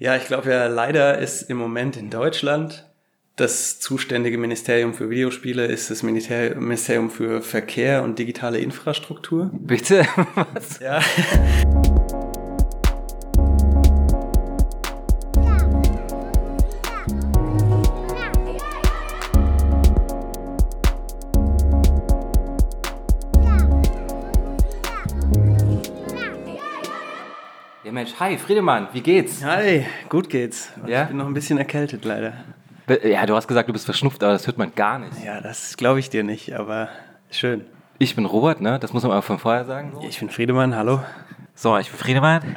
Ja, ich glaube ja, leider ist im Moment in Deutschland das zuständige Ministerium für Videospiele ist das Ministerium für Verkehr und digitale Infrastruktur. Bitte? Was? Ja. Hi Friedemann, wie geht's? Hi, gut geht's. Ja? Ich bin noch ein bisschen erkältet leider. Ja, du hast gesagt, du bist verschnupft, aber das hört man gar nicht. Ja, das glaube ich dir nicht, aber schön. Ich bin Robert, ne? Das muss man aber von vorher sagen. Ich bin Friedemann, hallo. So, ich bin Friedemann.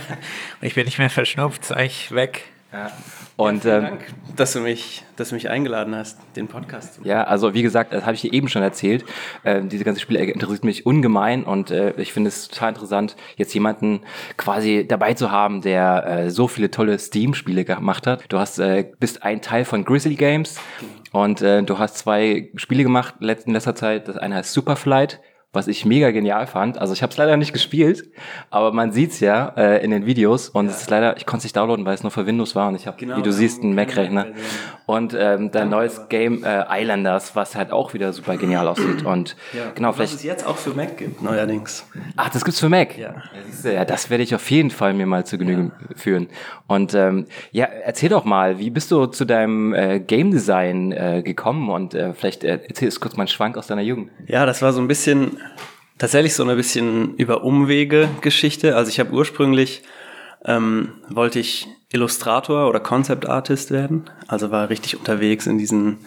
ich bin nicht mehr verschnupft, ist eigentlich weg. Ja. Und Vielen ähm, Dank, dass du mich, dass du mich eingeladen hast, den Podcast zu machen. ja, also wie gesagt, das habe ich dir eben schon erzählt. Ähm, diese ganze Spielecke interessiert mich ungemein und äh, ich finde es total interessant, jetzt jemanden quasi dabei zu haben, der äh, so viele tolle Steam-Spiele gemacht hat. Du hast äh, bist ein Teil von Grizzly Games und äh, du hast zwei Spiele gemacht in letzter Zeit. Das eine heißt Superflight was ich mega genial fand. Also ich habe es leider nicht gespielt, aber man sieht's ja äh, in den Videos und es ist leider, ich konnte es nicht downloaden, weil es nur für Windows war und ich habe, Genau, wie du siehst, einen Mac-Rechner. Und ähm, dein neues Game äh, Islanders, was halt auch wieder super genial aussieht. Und genau, Was vielleicht. es jetzt auch für Mac gibt, neuerdings. Ach, das gibt's für Mac. Ja. ja das werde ich auf jeden Fall mir mal zu Genüge führen. Und ähm, ja, erzähl doch mal, wie bist du zu deinem äh, Game Design äh, gekommen? Und äh, vielleicht äh, erzähl uns kurz mal einen Schwank aus deiner Jugend. Ja, das war so ein bisschen, tatsächlich so eine bisschen über Umwege Geschichte. Also ich habe ursprünglich, ähm, wollte ich Illustrator oder Concept Artist werden. Also war richtig unterwegs in diesen,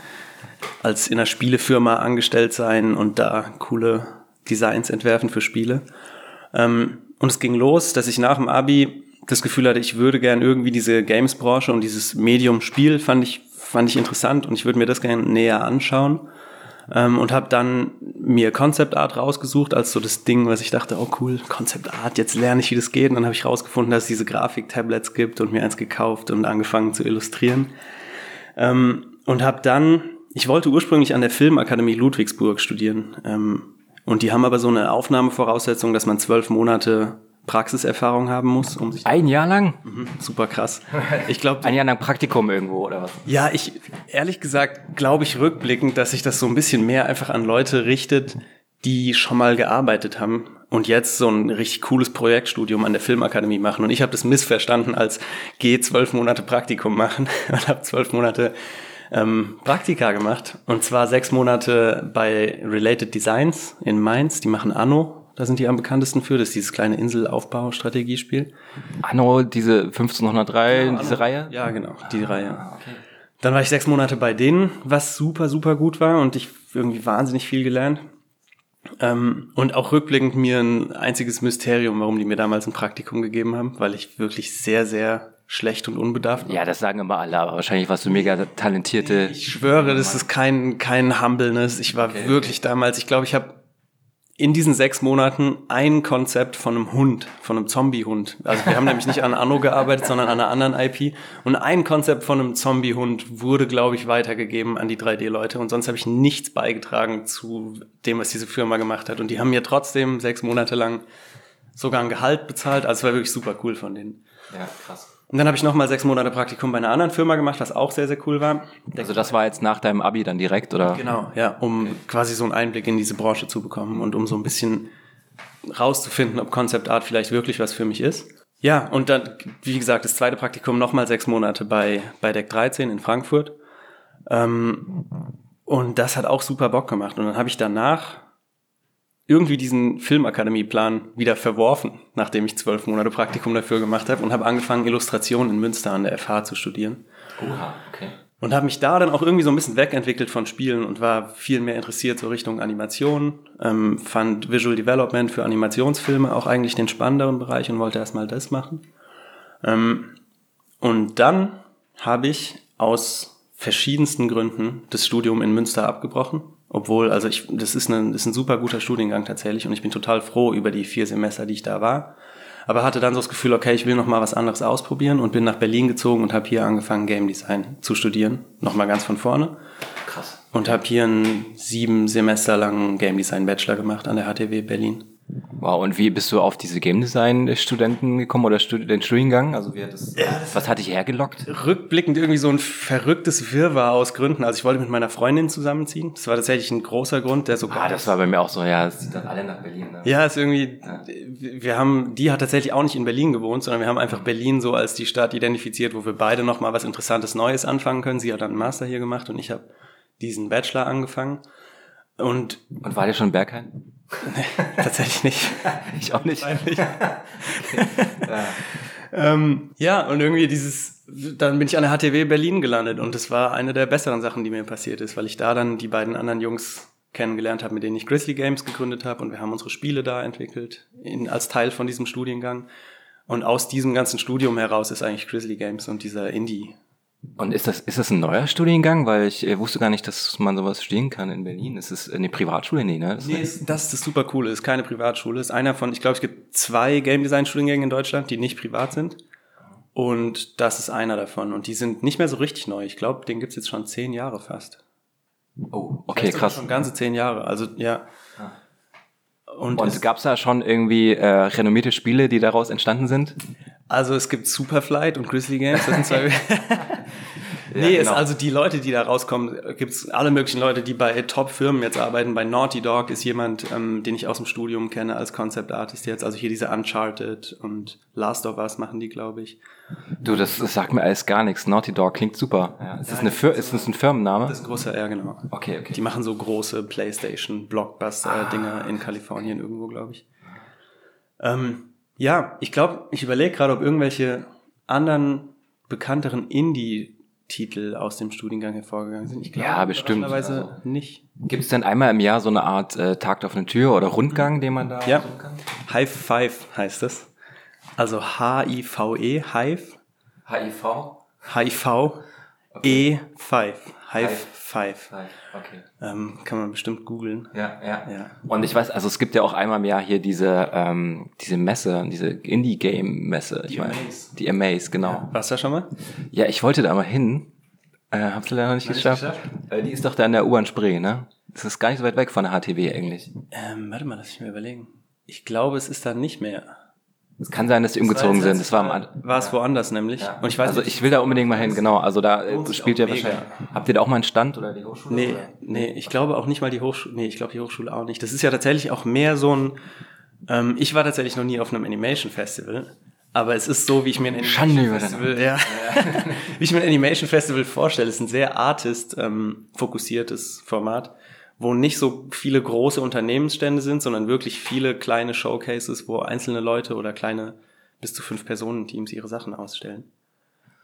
als in einer Spielefirma angestellt sein und da coole Designs entwerfen für Spiele. Ähm, und es ging los, dass ich nach dem Abi das Gefühl hatte, ich würde gern irgendwie diese Games-Branche und dieses Medium-Spiel fand ich, fand ich interessant und ich würde mir das gerne näher anschauen. Ähm, und habe dann mir Concept Art rausgesucht als so das Ding, was ich dachte, oh cool, Concept Art, jetzt lerne ich, wie das geht. Und dann habe ich rausgefunden, dass es diese Grafik-Tablets gibt und mir eins gekauft und angefangen zu illustrieren. Ähm, und habe dann, ich wollte ursprünglich an der Filmakademie Ludwigsburg studieren. Ähm, und die haben aber so eine Aufnahmevoraussetzung, dass man zwölf Monate Praxiserfahrung haben muss, um sich Ein Jahr lang? super krass. Ich glaube, Ein Jahr lang Praktikum irgendwo oder was? ja, ich ehrlich gesagt glaube ich rückblickend, dass sich das so ein bisschen mehr einfach an Leute richtet, die schon mal gearbeitet haben und jetzt so ein richtig cooles Projektstudium an der Filmakademie machen. Und ich habe das missverstanden als geh zwölf Monate Praktikum machen und habe zwölf Monate ähm, Praktika gemacht. Und zwar sechs Monate bei Related Designs in Mainz. Die machen Anno. Da sind die am bekanntesten für. Das ist dieses kleine Inselaufbau-Strategiespiel. Anno, diese 1503, diese Reihe? Ja, genau, die Reihe. Dann war ich sechs Monate bei denen, was super, super gut war und ich irgendwie wahnsinnig viel gelernt. Ähm, und auch rückblickend mir ein einziges Mysterium, warum die mir damals ein Praktikum gegeben haben, weil ich wirklich sehr, sehr schlecht und unbedarft war. Ja, das sagen immer alle, aber wahrscheinlich warst du mega talentierte. Ich schwöre, das ist kein, kein Humbleness. Ich war wirklich damals, ich glaube, ich habe in diesen sechs Monaten ein Konzept von einem Hund, von einem Zombie-Hund. Also wir haben nämlich nicht an Anno gearbeitet, sondern an einer anderen IP. Und ein Konzept von einem Zombie-Hund wurde, glaube ich, weitergegeben an die 3D-Leute. Und sonst habe ich nichts beigetragen zu dem, was diese Firma gemacht hat. Und die haben mir trotzdem sechs Monate lang sogar ein Gehalt bezahlt. Also es war wirklich super cool von denen. Ja, krass. Und dann habe ich nochmal sechs Monate Praktikum bei einer anderen Firma gemacht, was auch sehr, sehr cool war. Also das war jetzt nach deinem Abi dann direkt, oder? Genau, ja, um quasi so einen Einblick in diese Branche zu bekommen und um so ein bisschen rauszufinden, ob Concept Art vielleicht wirklich was für mich ist. Ja, und dann, wie gesagt, das zweite Praktikum nochmal sechs Monate bei, bei Deck 13 in Frankfurt. Ähm, und das hat auch super Bock gemacht. Und dann habe ich danach irgendwie diesen Filmakademieplan wieder verworfen, nachdem ich zwölf Monate Praktikum dafür gemacht habe und habe angefangen, Illustration in Münster an der FH zu studieren. Oha, okay. Und habe mich da dann auch irgendwie so ein bisschen wegentwickelt von Spielen und war viel mehr interessiert so Richtung Animation, ähm, fand Visual Development für Animationsfilme auch eigentlich den spannenderen Bereich und wollte erstmal das machen. Ähm, und dann habe ich aus verschiedensten Gründen das Studium in Münster abgebrochen. Obwohl, also ich, das ist, ein, das ist ein super guter Studiengang tatsächlich und ich bin total froh über die vier Semester, die ich da war. Aber hatte dann so das Gefühl, okay, ich will noch mal was anderes ausprobieren und bin nach Berlin gezogen und habe hier angefangen, Game Design zu studieren. Nochmal ganz von vorne. Krass. Und habe hier einen sieben Semester langen Game Design Bachelor gemacht an der HTW Berlin. Wow, und wie bist du auf diese Game Design Studenten gekommen oder Stud den Studiengang? Also wie hat das, was hat dich hergelockt? Rückblickend irgendwie so ein verrücktes Wirrwarr aus Gründen. Also ich wollte mit meiner Freundin zusammenziehen. Das war tatsächlich ein großer Grund, der sogar. Ah, das war bei mir auch so, ja, es zieht dann alle nach Berlin. Ne? Ja, ist irgendwie, wir haben, die hat tatsächlich auch nicht in Berlin gewohnt, sondern wir haben einfach Berlin so als die Stadt identifiziert, wo wir beide nochmal was Interessantes Neues anfangen können. Sie hat dann einen Master hier gemacht und ich habe diesen Bachelor angefangen. Und, und war der schon Bergheim? nee, tatsächlich nicht. ich auch nicht. ja. ähm, ja, und irgendwie dieses, dann bin ich an der HTW Berlin gelandet und das war eine der besseren Sachen, die mir passiert ist, weil ich da dann die beiden anderen Jungs kennengelernt habe, mit denen ich Grizzly Games gegründet habe und wir haben unsere Spiele da entwickelt in, als Teil von diesem Studiengang. Und aus diesem ganzen Studium heraus ist eigentlich Grizzly Games und dieser Indie und ist das, ist das ein neuer Studiengang? Weil ich äh, wusste gar nicht, dass man sowas studieren kann in Berlin. Ist es eine Privatschule? Nee, ne? Das nee, ist, das ist das super coole. Ist keine Privatschule. Ist einer von, ich glaube, es gibt zwei Game Design Studiengänge in Deutschland, die nicht privat sind. Und das ist einer davon. Und die sind nicht mehr so richtig neu. Ich glaube, den gibt's jetzt schon zehn Jahre fast. Oh, okay, krass. Schon ganze zehn Jahre. Also, ja. Und, Und gab es da schon irgendwie äh, renommierte Spiele, die daraus entstanden sind? Also es gibt Superflight und Grizzly Games. Das sind zwei nee, ja, genau. also die Leute, die da rauskommen, gibt's alle möglichen Leute, die bei Top-Firmen jetzt arbeiten. Bei Naughty Dog ist jemand, ähm, den ich aus dem Studium kenne als Concept Artist jetzt. Also hier diese Uncharted und Last of Us machen die, glaube ich. Du, das, das sagt mir alles gar nichts. Naughty Dog klingt super. Ja, ist, das eine Fir ist das ein Firmenname? Das ist große, ja genau. Okay, okay. Die machen so große Playstation Blockbuster-Dinger ah. in Kalifornien irgendwo, glaube ich. Ähm, ja, ich glaube, ich überlege gerade, ob irgendwelche anderen bekannteren Indie-Titel aus dem Studiengang hervorgegangen sind. Ich glaube, ja, bestimmt. Also, nicht. Gibt es denn einmal im Jahr so eine Art äh, Tag auf eine Tür oder Rundgang, den man da ja. kann? Hive Five heißt es. Also H-I-V-E, Hive. H-I-V? H-I-V. Okay. E5. Hive 5. Okay. Ähm, kann man bestimmt googeln. Ja, ja, ja. Und ich weiß, also es gibt ja auch einmal im Jahr hier diese, ähm, diese Messe, diese Indie-Game-Messe. Die Amaze. Die Amaze, genau. Ja. Warst du da schon mal? Ja, ich wollte da mal hin. Äh, hab's leider noch nicht geschafft. Geschafft? Äh, die ist doch da in der U-Bahn Spree, ne? Das ist gar nicht so weit weg von der HTW eigentlich. Ähm, warte mal, lass ich mir überlegen. Ich glaube, es ist da nicht mehr. Es kann sein, dass sie umgezogen sind. Das war, am, war es woanders nämlich. Ja. Und ich weiß also ich will da unbedingt mal hin, genau. Also da spielt ihr wahrscheinlich. Habt ihr da auch mal einen Stand oder die Hochschule? Nee, oder? nee, ich glaube auch nicht mal die Hochschule. Nee, ich glaube die Hochschule auch nicht. Das ist ja tatsächlich auch mehr so ein. Ähm, ich war tatsächlich noch nie auf einem Animation Festival. Aber es ist so, wie ich mir ein Animation Festival, ja, wie ich mir ein Animation Festival vorstelle. Es ist ein sehr artist ähm, fokussiertes Format wo nicht so viele große Unternehmensstände sind, sondern wirklich viele kleine Showcases, wo einzelne Leute oder kleine bis zu fünf Personen-Teams ihre Sachen ausstellen.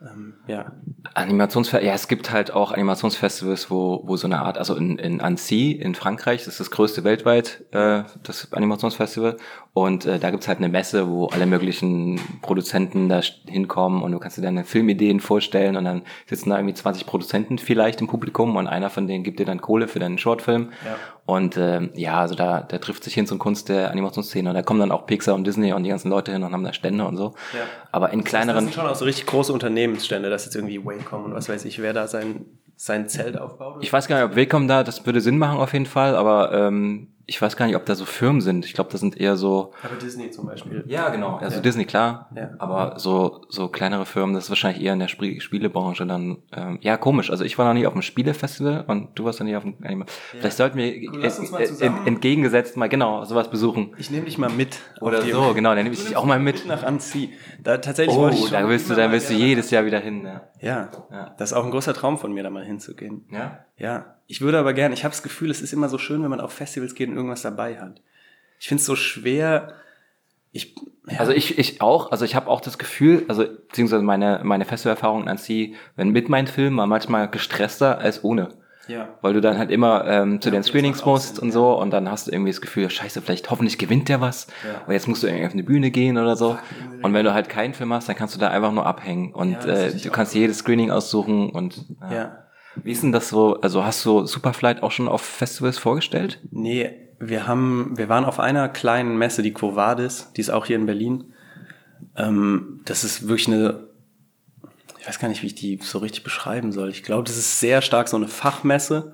Ähm, ja. Animationsfestivals, ja, es gibt halt auch Animationsfestivals, wo, wo so eine Art, also in, in Annecy in Frankreich, das ist das größte weltweit, äh, das Animationsfestival. Und äh, da gibt's halt eine Messe, wo alle möglichen Produzenten da hinkommen und du kannst dir deine Filmideen vorstellen und dann sitzen da irgendwie 20 Produzenten vielleicht im Publikum und einer von denen gibt dir dann Kohle für deinen Shortfilm. Ja. Und äh, ja, also da, da trifft sich hin zum Kunst der Animationsszene und da kommen dann auch Pixar und Disney und die ganzen Leute hin und haben da Stände und so. Ja. Aber in kleineren. Das sind schon auch so richtig große Unternehmensstände, dass jetzt irgendwie Wacom und was weiß ich, wer da sein, sein Zelt aufbaut. Ich weiß gar nicht, ob Wacom da, das würde Sinn machen auf jeden Fall, aber ähm, ich weiß gar nicht, ob da so Firmen sind. Ich glaube, das sind eher so. Aber Disney zum Beispiel. Ja, genau. Also ja. Disney, klar. Ja. Aber so, so kleinere Firmen, das ist wahrscheinlich eher in der Sp Spielebranche dann. Ähm, ja, komisch. Also ich war noch nie auf dem Spielefestival und du warst noch nie auf dem. Ja. Vielleicht sollten wir cool, äh, mal entgegengesetzt mal genau sowas besuchen. Ich nehme dich mal mit. Oder so, genau. Dann nehme ich dich auch mal mit. nach Anzieh. Da tatsächlich oh, ich da willst du, da willst du jedes Jahr wieder hin. Ja. ja. Ja. Das ist auch ein großer Traum von mir, da mal hinzugehen. Ja. Ja. Ich würde aber gerne, ich habe das Gefühl, es ist immer so schön, wenn man auf Festivals geht und irgendwas dabei hat. Ich finde es so schwer. Ich, ja. Also ich, ich auch, also ich habe auch das Gefühl, also beziehungsweise meine, meine Festivalerfahrung an sie, wenn mit meinen Filmen war manchmal gestresster als ohne. Ja. Weil du dann halt immer ähm, zu ja, den Screenings musst und so und dann hast du irgendwie das Gefühl, scheiße, vielleicht hoffentlich gewinnt der was. Ja. Aber jetzt musst du irgendwie auf eine Bühne gehen oder so. Und wenn du halt keinen Film hast, dann kannst du da einfach nur abhängen und ja, äh, du kannst jedes Screening aussuchen und ja. Wie ist denn das so? Also hast du Superflight auch schon auf Festivals vorgestellt? Nee, wir haben, wir waren auf einer kleinen Messe, die Quo Vadis, die ist auch hier in Berlin. Ähm, das ist wirklich eine, ich weiß gar nicht, wie ich die so richtig beschreiben soll. Ich glaube, das ist sehr stark so eine Fachmesse,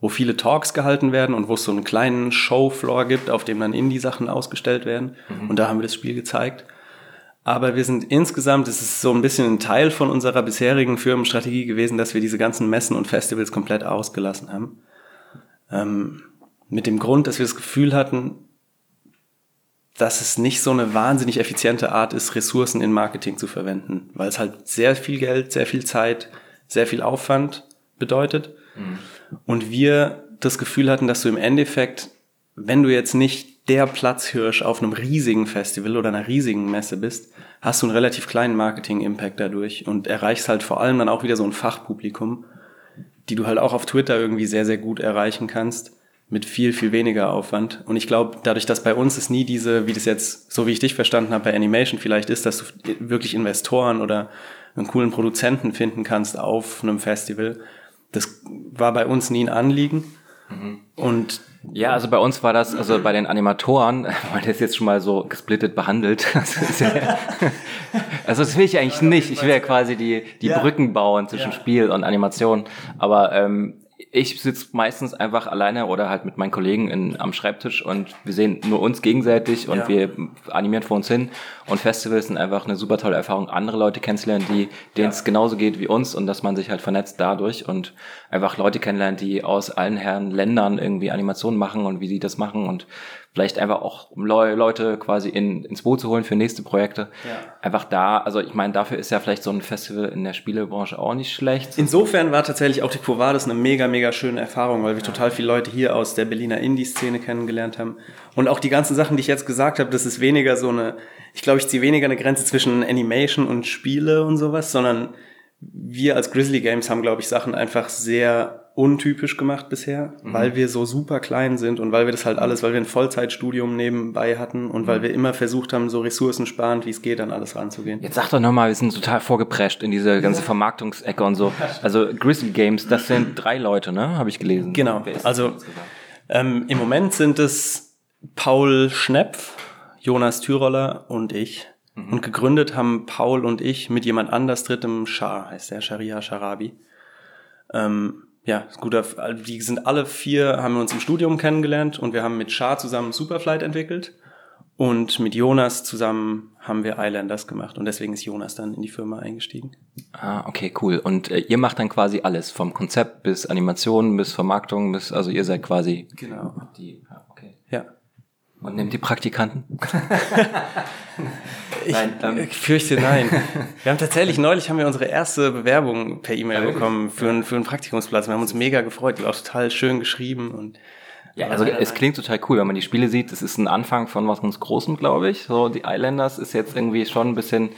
wo viele Talks gehalten werden und wo es so einen kleinen Showfloor gibt, auf dem dann Indie-Sachen ausgestellt werden. Mhm. Und da haben wir das Spiel gezeigt. Aber wir sind insgesamt, es ist so ein bisschen ein Teil von unserer bisherigen Firmenstrategie gewesen, dass wir diese ganzen Messen und Festivals komplett ausgelassen haben. Ähm, mit dem Grund, dass wir das Gefühl hatten, dass es nicht so eine wahnsinnig effiziente Art ist, Ressourcen in Marketing zu verwenden, weil es halt sehr viel Geld, sehr viel Zeit, sehr viel Aufwand bedeutet. Mhm. Und wir das Gefühl hatten, dass du im Endeffekt, wenn du jetzt nicht der Platzhirsch auf einem riesigen Festival oder einer riesigen Messe bist, hast du einen relativ kleinen Marketing-Impact dadurch und erreichst halt vor allem dann auch wieder so ein Fachpublikum, die du halt auch auf Twitter irgendwie sehr, sehr gut erreichen kannst mit viel, viel weniger Aufwand. Und ich glaube, dadurch, dass bei uns es nie diese, wie das jetzt, so wie ich dich verstanden habe, bei Animation vielleicht ist, dass du wirklich Investoren oder einen coolen Produzenten finden kannst auf einem Festival, das war bei uns nie ein Anliegen. Mhm. Und ja, also bei uns war das, also bei den Animatoren, weil das jetzt schon mal so gesplittet behandelt. also das will ich eigentlich nicht. Ich will ja quasi die, die Brücken bauen zwischen Spiel und Animation. Aber ähm, ich sitze meistens einfach alleine oder halt mit meinen Kollegen in, am Schreibtisch und wir sehen nur uns gegenseitig und ja. wir animieren vor uns hin. Und Festivals sind einfach eine super tolle Erfahrung, andere Leute kennenzulernen, die denen es ja. genauso geht wie uns und dass man sich halt vernetzt dadurch und einfach Leute kennenlernt, die aus allen Herren Ländern irgendwie Animationen machen und wie sie das machen und vielleicht einfach auch Leute quasi in, ins Boot zu holen für nächste Projekte. Ja. Einfach da, also ich meine, dafür ist ja vielleicht so ein Festival in der Spielebranche auch nicht schlecht. Insofern war tatsächlich auch die Quo Vadis eine mega, mega schöne Erfahrung, weil wir ja. total viele Leute hier aus der Berliner Indie-Szene kennengelernt haben. Und auch die ganzen Sachen, die ich jetzt gesagt habe, das ist weniger so eine, ich glaube, ich ziehe weniger eine Grenze zwischen Animation und Spiele und sowas, sondern wir als Grizzly Games haben, glaube ich, Sachen einfach sehr untypisch gemacht bisher, mhm. weil wir so super klein sind und weil wir das halt alles, weil wir ein Vollzeitstudium nebenbei hatten und mhm. weil wir immer versucht haben, so ressourcensparend wie es geht, an alles ranzugehen. Jetzt sag doch nochmal, wir sind total vorgeprescht in diese ganze Vermarktungsecke und so. Also Grizzly Games, das sind drei Leute, ne? Habe ich gelesen. Genau. Also ähm, im Moment sind es Paul Schnepf, Jonas Tyroller und ich. Mhm. Und gegründet haben Paul und ich mit jemand anders drittem Schar, heißt der Sharia Sharabi. Ähm, ja, guter, die sind alle vier, haben wir uns im Studium kennengelernt und wir haben mit Shah zusammen Superflight entwickelt und mit Jonas zusammen haben wir Islanders gemacht und deswegen ist Jonas dann in die Firma eingestiegen. Ah, okay, cool. Und äh, ihr macht dann quasi alles, vom Konzept bis Animation bis Vermarktung bis, also ihr seid quasi genau. die. Ja. Und nehmt die Praktikanten? ich, nein, ähm. ich fürchte nein. Wir haben tatsächlich neulich haben wir unsere erste Bewerbung per E-Mail ja, bekommen für, einen, für einen Praktikumsplatz. Wir haben uns mega gefreut. Die war auch total schön geschrieben und ja, also es klingt total cool, wenn man die Spiele sieht. Das ist ein Anfang von was ganz Großem, glaube ich. So, die Islanders ist jetzt irgendwie schon ein bisschen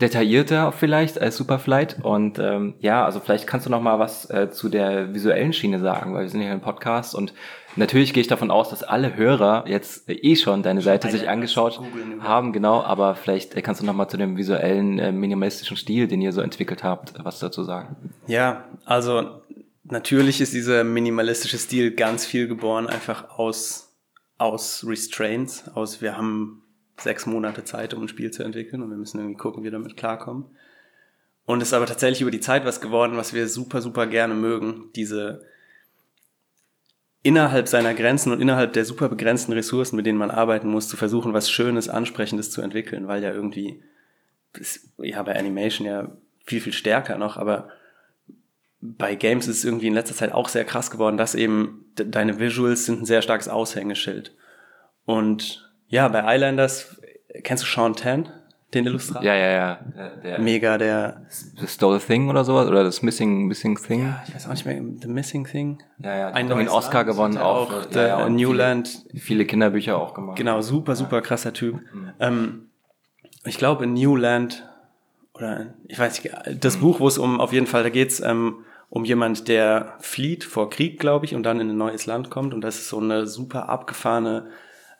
detaillierter vielleicht als Superflight. Und ähm, ja, also vielleicht kannst du noch mal was äh, zu der visuellen Schiene sagen, weil wir sind hier im Podcast und Natürlich gehe ich davon aus, dass alle Hörer jetzt eh schon deine Seite sich angeschaut haben, genau, aber vielleicht äh, kannst du nochmal zu dem visuellen, äh, minimalistischen Stil, den ihr so entwickelt habt, was dazu sagen. Ja, also natürlich ist dieser minimalistische Stil ganz viel geboren, einfach aus, aus Restraints, aus wir haben sechs Monate Zeit, um ein Spiel zu entwickeln und wir müssen irgendwie gucken, wie wir damit klarkommen. Und es ist aber tatsächlich über die Zeit was geworden, was wir super, super gerne mögen, diese innerhalb seiner Grenzen und innerhalb der super begrenzten Ressourcen, mit denen man arbeiten muss, zu versuchen, was Schönes, Ansprechendes zu entwickeln, weil ja irgendwie, ist, ja, bei Animation ja viel, viel stärker noch, aber bei Games ist es irgendwie in letzter Zeit auch sehr krass geworden, dass eben deine Visuals sind ein sehr starkes Aushängeschild. Und ja, bei Islanders, kennst du Sean Tan? Den Illustrator. Ja, ja, ja. Der, der Mega, der. The Stole Thing oder sowas? Oder das Missing, Missing Thing? Ja, ich weiß auch nicht mehr. The Missing Thing. Ja, ja. Ein einen Oscar gewonnen auch. auch der ja, ja, Newland. Viele, viele, Kinderbücher auch gemacht. Genau, super, super krasser Typ. Mhm. Ähm, ich glaube in Newland, oder ich weiß nicht, das mhm. Buch, wo es um, auf jeden Fall, da geht's ähm, um jemand, der flieht vor Krieg, glaube ich, und dann in ein neues Land kommt. Und das ist so eine super abgefahrene,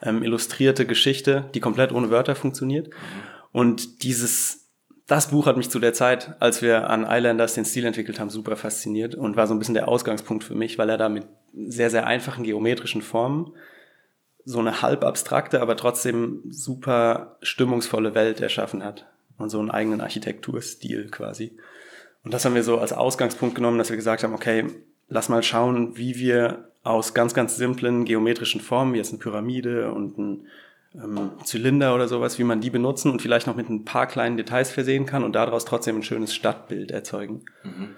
ähm, illustrierte Geschichte, die komplett ohne Wörter funktioniert. Mhm. Und dieses, das Buch hat mich zu der Zeit, als wir an Islanders den Stil entwickelt haben, super fasziniert und war so ein bisschen der Ausgangspunkt für mich, weil er da mit sehr, sehr einfachen geometrischen Formen so eine halb abstrakte, aber trotzdem super stimmungsvolle Welt erschaffen hat und so einen eigenen Architekturstil quasi. Und das haben wir so als Ausgangspunkt genommen, dass wir gesagt haben, okay, lass mal schauen, wie wir aus ganz, ganz simplen geometrischen Formen, wie jetzt eine Pyramide und ein ähm, Zylinder oder sowas, wie man die benutzen und vielleicht noch mit ein paar kleinen Details versehen kann und daraus trotzdem ein schönes Stadtbild erzeugen. Mhm.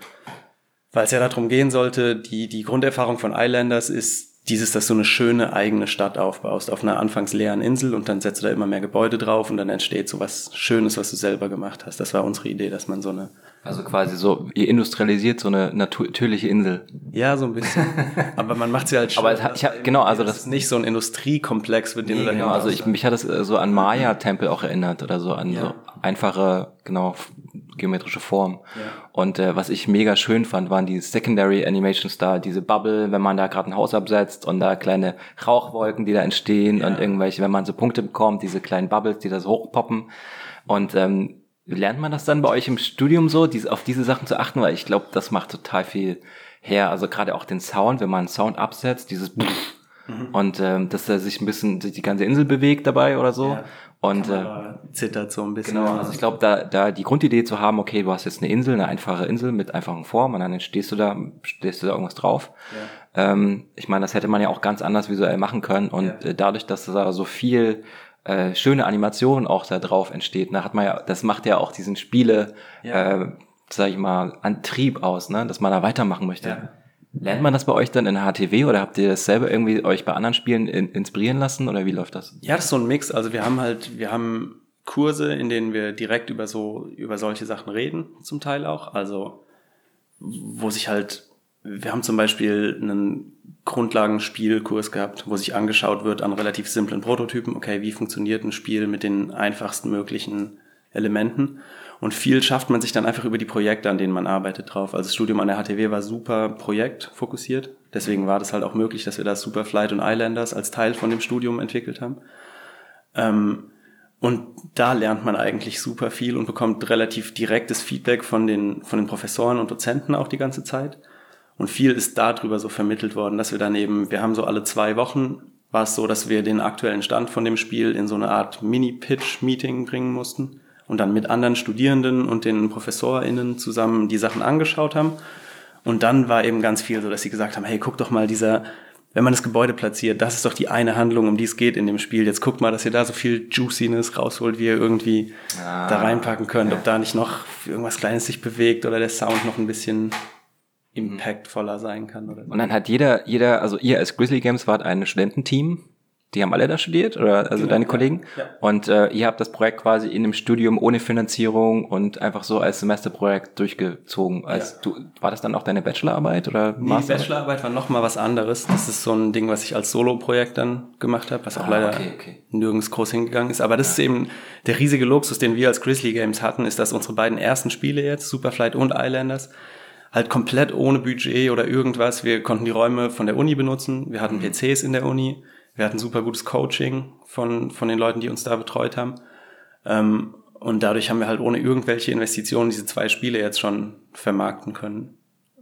Weil es ja darum gehen sollte, die, die Grunderfahrung von Islanders ist dieses, dass du eine schöne eigene Stadt aufbaust auf einer anfangs leeren Insel und dann setzt du da immer mehr Gebäude drauf und dann entsteht so was Schönes, was du selber gemacht hast. Das war unsere Idee, dass man so eine also quasi so, ihr industrialisiert so eine natürliche Insel. Ja, so ein bisschen. Aber man macht sie halt schon. Aber ich hab, genau, also das, ist nicht so ein Industriekomplex, mit dem nee, du genau, also ich, mich hat das äh, so an Maya-Tempel auch erinnert oder so an ja. so einfache, genau, geometrische Formen. Ja. Und äh, was ich mega schön fand, waren die Secondary Animations da, diese Bubble, wenn man da gerade ein Haus absetzt und da kleine Rauchwolken, die da entstehen ja. und irgendwelche, wenn man so Punkte bekommt, diese kleinen Bubbles, die da so hochpoppen. Und ähm, Lernt man das dann bei euch im Studium so, auf diese Sachen zu achten? Weil ich glaube, das macht total viel her. Also gerade auch den Sound, wenn man einen Sound absetzt, dieses mhm. und ähm, dass er sich ein bisschen die ganze Insel bewegt dabei oder so. Ja. Und äh, zittert so ein bisschen. Genau, also ich glaube, da, da die Grundidee zu haben, okay, du hast jetzt eine Insel, eine einfache Insel mit einfachen Formen und dann stehst du da, stehst du da irgendwas drauf. Ja. Ähm, ich meine, das hätte man ja auch ganz anders visuell machen können. Und ja. Äh, dadurch, dass da so viel äh, schöne Animation auch da drauf entsteht. Da hat man ja, das macht ja auch diesen Spiele, ja. äh, sag ich mal, Antrieb aus, ne? dass man da weitermachen möchte. Ja. Lernt man das bei euch dann in HTW oder habt ihr das selber irgendwie euch bei anderen Spielen in, inspirieren lassen oder wie läuft das? Ja, das ist so ein Mix. Also wir haben halt, wir haben Kurse, in denen wir direkt über so, über solche Sachen reden, zum Teil auch. Also, wo sich halt, wir haben zum Beispiel einen Grundlagenspielkurs gehabt, wo sich angeschaut wird an relativ simplen Prototypen, okay, wie funktioniert ein Spiel mit den einfachsten möglichen Elementen. Und viel schafft man sich dann einfach über die Projekte, an denen man arbeitet, drauf. Also das Studium an der HTW war super projektfokussiert. Deswegen war das halt auch möglich, dass wir da Superflight und Islanders als Teil von dem Studium entwickelt haben. Ähm, und da lernt man eigentlich super viel und bekommt relativ direktes Feedback von den, von den Professoren und Dozenten auch die ganze Zeit. Und viel ist darüber so vermittelt worden, dass wir dann eben, wir haben so alle zwei Wochen war es so, dass wir den aktuellen Stand von dem Spiel in so eine Art Mini-Pitch-Meeting bringen mussten und dann mit anderen Studierenden und den ProfessorInnen zusammen die Sachen angeschaut haben. Und dann war eben ganz viel so, dass sie gesagt haben, hey, guck doch mal, dieser, wenn man das Gebäude platziert, das ist doch die eine Handlung, um die es geht in dem Spiel. Jetzt guckt mal, dass ihr da so viel Juiciness rausholt, wie ihr irgendwie ah, da reinpacken könnt, ob da nicht noch irgendwas Kleines sich bewegt oder der Sound noch ein bisschen. Impactvoller sein kann. Oder. Und dann hat jeder, jeder, also ihr als Grizzly Games wart ein Studententeam, die haben alle da studiert, oder also genau, deine Kollegen? Ja. Und äh, ihr habt das Projekt quasi in einem Studium ohne Finanzierung und einfach so als Semesterprojekt durchgezogen. Als ja. du, war das dann auch deine Bachelorarbeit oder nee, Master? Bachelorarbeit war noch mal was anderes. Das ist so ein Ding, was ich als Solo-Projekt dann gemacht habe, was auch ah, leider okay, okay. nirgends groß hingegangen ist. Aber das ja. ist eben der riesige Luxus, den wir als Grizzly Games hatten, ist, dass unsere beiden ersten Spiele jetzt, Superflight und Islanders, halt komplett ohne Budget oder irgendwas. Wir konnten die Räume von der Uni benutzen. Wir hatten mhm. PCs in der Uni. Wir hatten super gutes Coaching von, von den Leuten, die uns da betreut haben. Ähm, und dadurch haben wir halt ohne irgendwelche Investitionen diese zwei Spiele jetzt schon vermarkten können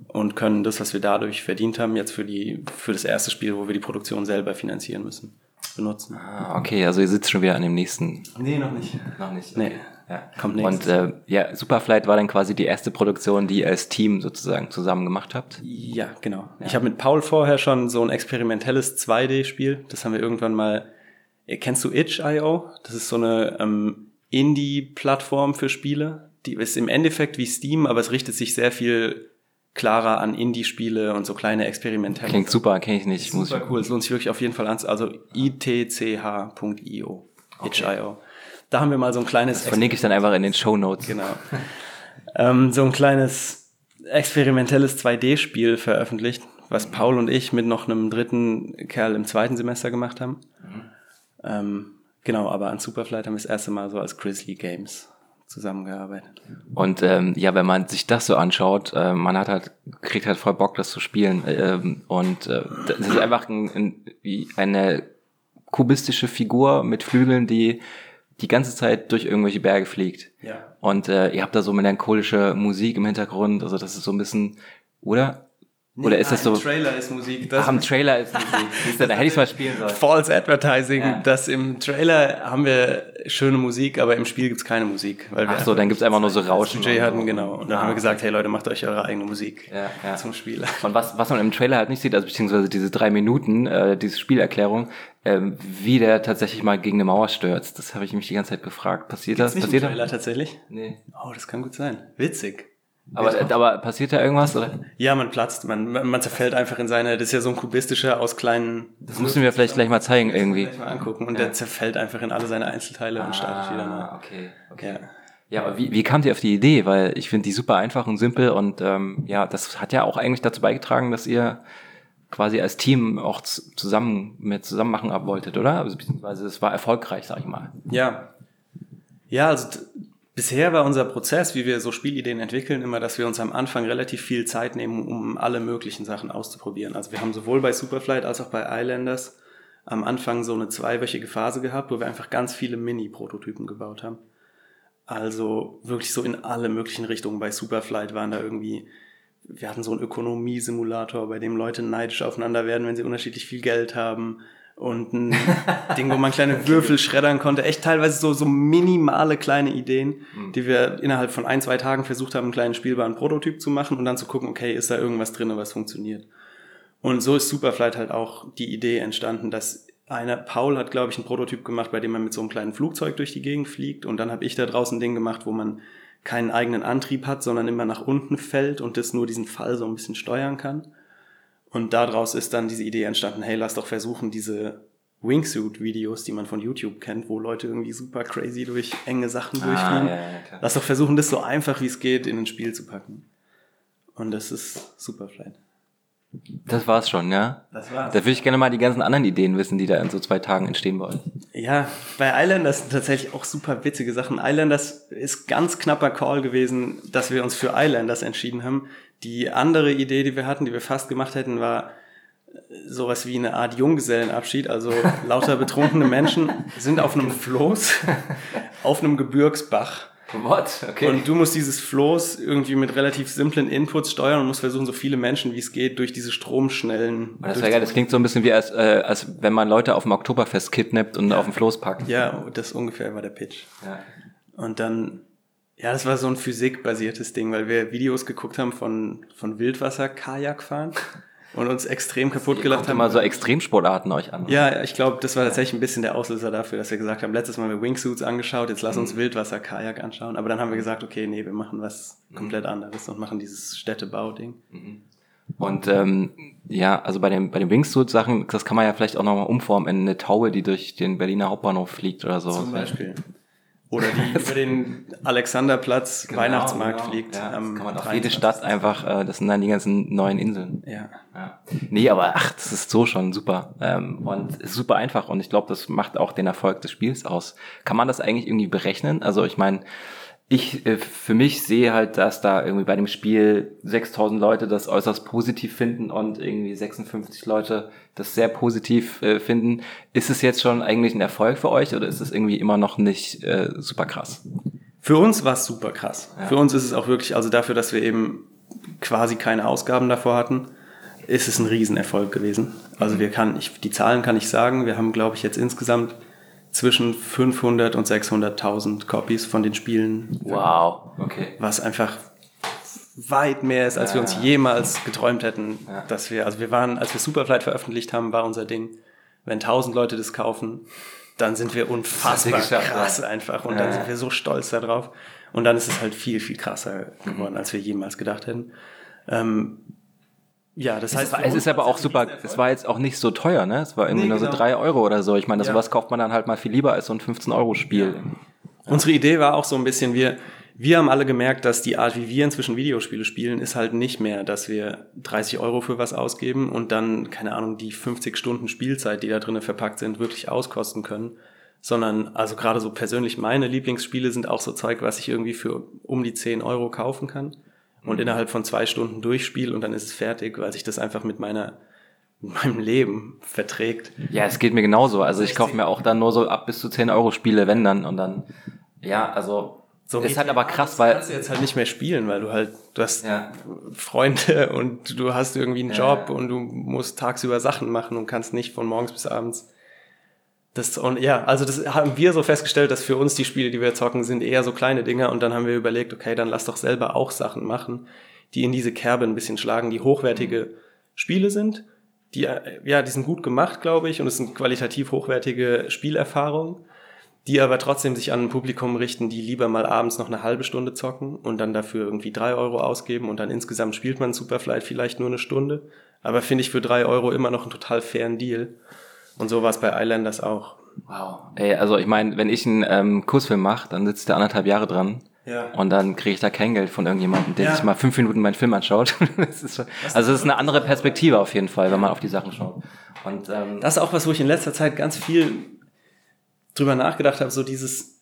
und können das, was wir dadurch verdient haben, jetzt für die, für das erste Spiel, wo wir die Produktion selber finanzieren müssen, benutzen. Ah, okay, also ihr sitzt schon wieder an dem nächsten. Nee, noch nicht. Noch nicht. Okay. Nee. Ja, kommt nächstes. Und äh, ja, Superflight war dann quasi die erste Produktion, die ihr als Team sozusagen zusammen gemacht habt? Ja, genau. Ja. Ich habe mit Paul vorher schon so ein experimentelles 2D-Spiel. Das haben wir irgendwann mal. Äh, kennst du Itch.io? Das ist so eine ähm, Indie-Plattform für Spiele. Die ist im Endeffekt wie Steam, aber es richtet sich sehr viel klarer an Indie-Spiele und so kleine experimentelle. Klingt super, kenne ich nicht. Super cool, es lohnt sich wirklich auf jeden Fall an. Also itch.io. Okay. Itch.io. Da haben wir mal so ein kleines. Das verlinke ich dann einfach in den Show Notes. Genau. ähm, so ein kleines experimentelles 2D-Spiel veröffentlicht, was Paul und ich mit noch einem dritten Kerl im zweiten Semester gemacht haben. Mhm. Ähm, genau, aber an Superflight haben wir das erste Mal so als Grizzly Games zusammengearbeitet. Und ähm, ja, wenn man sich das so anschaut, äh, man hat halt, kriegt halt voll Bock, das zu spielen. Ähm, und äh, das ist einfach ein, ein, wie eine kubistische Figur mit Flügeln, die die ganze Zeit durch irgendwelche Berge fliegt. Ja. Und äh, ihr habt da so melancholische Musik im Hintergrund, also das ist so ein bisschen, oder? Oder ist das so? Im Trailer ist Musik. Das Ach, im Trailer ist Musik. Da hätte ich es mal spielen sollen. False Advertising, Ja. dass im Trailer haben wir schöne Musik, aber im Spiel gibt's keine Musik. Weil wir Ach so, dann gibt's einfach nur so Rauschen. Budget und hatten, so. genau. Und dann Ah, haben wir gesagt, hey Leute, macht euch eure eigene Musik Ja, ja. zum Spiel. Und was, was man im Trailer halt nicht sieht, also beziehungsweise diese drei Minuten, äh, diese Spielerklärung, ähm, wie der tatsächlich mal gegen eine Mauer stürzt. Das habe ich mich die ganze Zeit gefragt. Passiert das? Nicht im Passiert Trailer das? tatsächlich? Nee. Oh, das kann gut sein. Witzig. Aber, aber passiert da irgendwas? Oder? Ja, man platzt, man, man zerfällt einfach in seine, das ist ja so ein kubistischer aus kleinen. Das musst du mir vielleicht gleich mal zeigen irgendwie. Gleich mal angucken. Und der zerfällt einfach in alle seine Einzelteile und startet wieder neu. Ah, okay, okay. Ja. Ja, aber wie, wie kamt ihr auf die Idee? Weil ich finde die super einfach und simpel und ähm, ja, das hat ja auch eigentlich dazu beigetragen, dass ihr quasi als Team auch zusammen mit zusammen machen ab wolltet, oder? Also, beziehungsweise es war erfolgreich, sag ich mal. Ja. Ja, also bisher war unser Prozess, wie wir so Spielideen entwickeln, immer, dass wir uns am Anfang relativ viel Zeit nehmen, um alle möglichen Sachen auszuprobieren. Also wir haben sowohl bei Superflight als auch bei Islanders am Anfang so eine zweiwöchige Phase gehabt, wo wir einfach ganz viele Mini-Prototypen gebaut haben. Also wirklich so in alle möglichen Richtungen. Bei Superflight waren da irgendwie, wir hatten so einen Ökonomie-Simulator, bei dem Leute neidisch aufeinander werden, wenn sie unterschiedlich viel Geld haben. Und ein Ding, wo man kleine Würfel schreddern konnte. Echt teilweise so, so minimale kleine Ideen, die wir innerhalb von ein, zwei Tagen versucht haben, einen kleinen spielbaren Prototyp zu machen und dann zu gucken, okay, ist da irgendwas drin, was funktioniert. Und so ist Superflight halt auch die Idee entstanden, dass einer, Paul hat, glaube ich, einen Prototyp gemacht, bei dem man mit so einem kleinen Flugzeug durch die Gegend fliegt. Und dann habe ich da draußen ein Ding gemacht, wo man keinen eigenen Antrieb hat, sondern immer nach unten fällt und das nur diesen Fall so ein bisschen steuern kann. Und daraus ist dann diese Idee entstanden, hey, lass doch versuchen, diese Wingsuit-Videos, die man von YouTube kennt, wo Leute irgendwie super crazy durch enge Sachen durchfliegen. ja, ja, klar. Lass doch versuchen, das so einfach wie es geht in ein Spiel zu packen. Und das ist Superflight. Das war's schon, ja? Das war's. Da würde ich gerne mal die ganzen anderen Ideen wissen, die da in so zwei Tagen entstehen wollen. Ja, bei Islanders sind tatsächlich auch super witzige Sachen. Islanders ist ganz knapper Call gewesen, dass wir uns für Islanders entschieden haben. Die andere Idee, die wir hatten, die wir fast gemacht hätten, war äh, sowas wie eine Art Junggesellenabschied. Also lauter betrunkene Menschen sind auf einem Floß auf einem Gebirgsbach. What? Okay. Und du musst dieses Floß irgendwie mit relativ simplen Inputs steuern und musst versuchen, so viele Menschen wie es geht durch diese Stromschnellen. das wäre geil, das klingt so ein bisschen wie als, äh, als wenn man Leute auf dem Oktoberfest kidnappt und auf dem Floß packt. Ja, das ungefähr war der Pitch. Ja. Und dann, ja, das war so ein physikbasiertes Ding, weil wir Videos geguckt haben von, von Wildwasser-Kajakfahren und uns extrem kaputt gelacht haben. immer so Extremsportarten euch an. ja, ich glaube, das war tatsächlich ein bisschen der Auslöser dafür, dass wir gesagt haben, letztes Mal haben wir Wingsuits angeschaut, jetzt lass Mhm. uns Wildwasser-Kajak anschauen. Aber dann haben wir gesagt, okay, nee, wir machen was Mhm. komplett anderes und machen dieses Städtebau-Ding. Und ähm, ja, also bei den bei den Wingsuit-Sachen, das kann man ja vielleicht auch nochmal umformen in eine Taube, die durch den Berliner Hauptbahnhof fliegt oder so. Zum Beispiel. Oder die über den Alexanderplatz Weihnachtsmarkt fliegt. Genau, Ja, das am kann man auf 23. jede Stadt einfach, äh, das sind dann die ganzen neuen Inseln. Ja. Ja. Nee, aber ach, das ist so schon super. Ähm, und ist super einfach und ich glaube, das macht auch den Erfolg des Spiels aus. Kann man das eigentlich irgendwie berechnen? Also ich meine, ich äh, für mich sehe halt, dass da irgendwie bei dem Spiel 6000 Leute das äußerst positiv finden und irgendwie 56 Leute das sehr positiv äh, finden. Ist es jetzt schon eigentlich ein Erfolg für euch oder ist es irgendwie immer noch nicht äh, super krass? Für uns war es super krass. Für uns ist es auch wirklich, also dafür, dass wir eben quasi keine Ausgaben davor hatten, ist es ein Riesenerfolg gewesen. Also wir kann, ich, die Zahlen kann ich sagen, wir haben, glaube ich, jetzt insgesamt zwischen 500 und 600.000 Copies von den Spielen, Wow, okay. was einfach weit mehr ist, als wir uns jemals geträumt hätten, Ja. dass wir, also wir waren, als wir Superflight veröffentlicht haben, war unser Ding, wenn 1000 Leute das kaufen, dann sind wir unfassbar krass ja. einfach und Ja, dann ja. sind wir so stolz darauf und dann ist es halt viel, viel krasser geworden, als wir jemals gedacht hätten. Ähm, ja, das heißt, Es, es ist aber auch super, es war jetzt auch nicht so teuer, ne? Es war irgendwie Nee, nur so genau. drei Euro oder so. Ich meine, Ja. sowas kauft man dann halt mal viel lieber als so ein 15-Euro-Spiel. Unsere Idee war auch so ein bisschen, wir, wir haben alle gemerkt, dass die Art, wie wir inzwischen Videospiele spielen, ist halt nicht mehr, dass wir 30 Euro für was ausgeben und dann, keine Ahnung, die 50 Stunden Spielzeit, die da drinnen verpackt sind, wirklich auskosten können. Sondern, also gerade so persönlich meine Lieblingsspiele sind auch so Zeug, was ich irgendwie für um die 10 Euro kaufen kann und innerhalb von zwei Stunden durchspiele und dann ist es fertig, weil sich das einfach mit meiner, mit meinem Leben verträgt. Ja, es geht mir genauso. Also ich kaufe mir auch dann nur so ab bis zu 10 Euro Spiele, wenn dann. Und dann, ja, also So Ist halt aber krass, das weil- kannst du jetzt halt nicht mehr spielen, weil du halt, du hast Ja. Freunde und du hast irgendwie einen Ja. Job und du musst tagsüber Sachen machen und kannst nicht von morgens bis abends. Das, und ja, also das haben wir so festgestellt, dass für uns die Spiele, die wir zocken, sind eher so kleine Dinger. Und dann haben wir überlegt, okay, dann lass doch selber auch Sachen machen, die in diese Kerbe ein bisschen schlagen, die hochwertige Spiele sind, die, äh, ja, die sind gut gemacht, glaube ich, und es sind qualitativ hochwertige Spielerfahrungen, die aber trotzdem sich an ein Publikum richten, die lieber mal abends noch eine halbe Stunde zocken und dann dafür irgendwie drei Euro ausgeben. Und dann insgesamt spielt man Superflight vielleicht nur eine Stunde, aber finde ich für drei Euro immer noch einen total fairen Deal. Und so war es bei Islanders auch. Wow. Ey, also ich meine, wenn ich einen ähm, Kursfilm mache, dann sitzt der anderthalb Jahre dran. Ja. Und dann kriege ich da kein Geld von irgendjemandem, der Ja. sich mal fünf Minuten meinen Film anschaut. das ist schon, also es ist eine andere Perspektive auf jeden Fall, wenn man auf die Sachen schaut. Und ähm, Das ist auch was, wo ich in letzter Zeit ganz viel drüber nachgedacht habe, so dieses,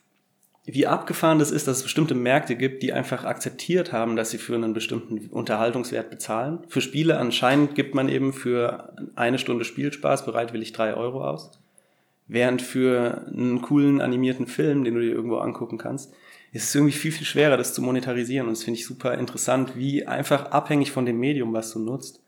wie abgefahren das ist, dass es bestimmte Märkte gibt, die einfach akzeptiert haben, dass sie für einen bestimmten Unterhaltungswert bezahlen. Für Spiele anscheinend gibt man eben für eine Stunde Spielspaß bereitwillig drei Euro aus. Während für einen coolen animierten Film, den du dir irgendwo angucken kannst, ist es irgendwie viel, viel schwerer, das zu monetarisieren. Und das finde ich super interessant, wie einfach abhängig von dem Medium, was du nutzt,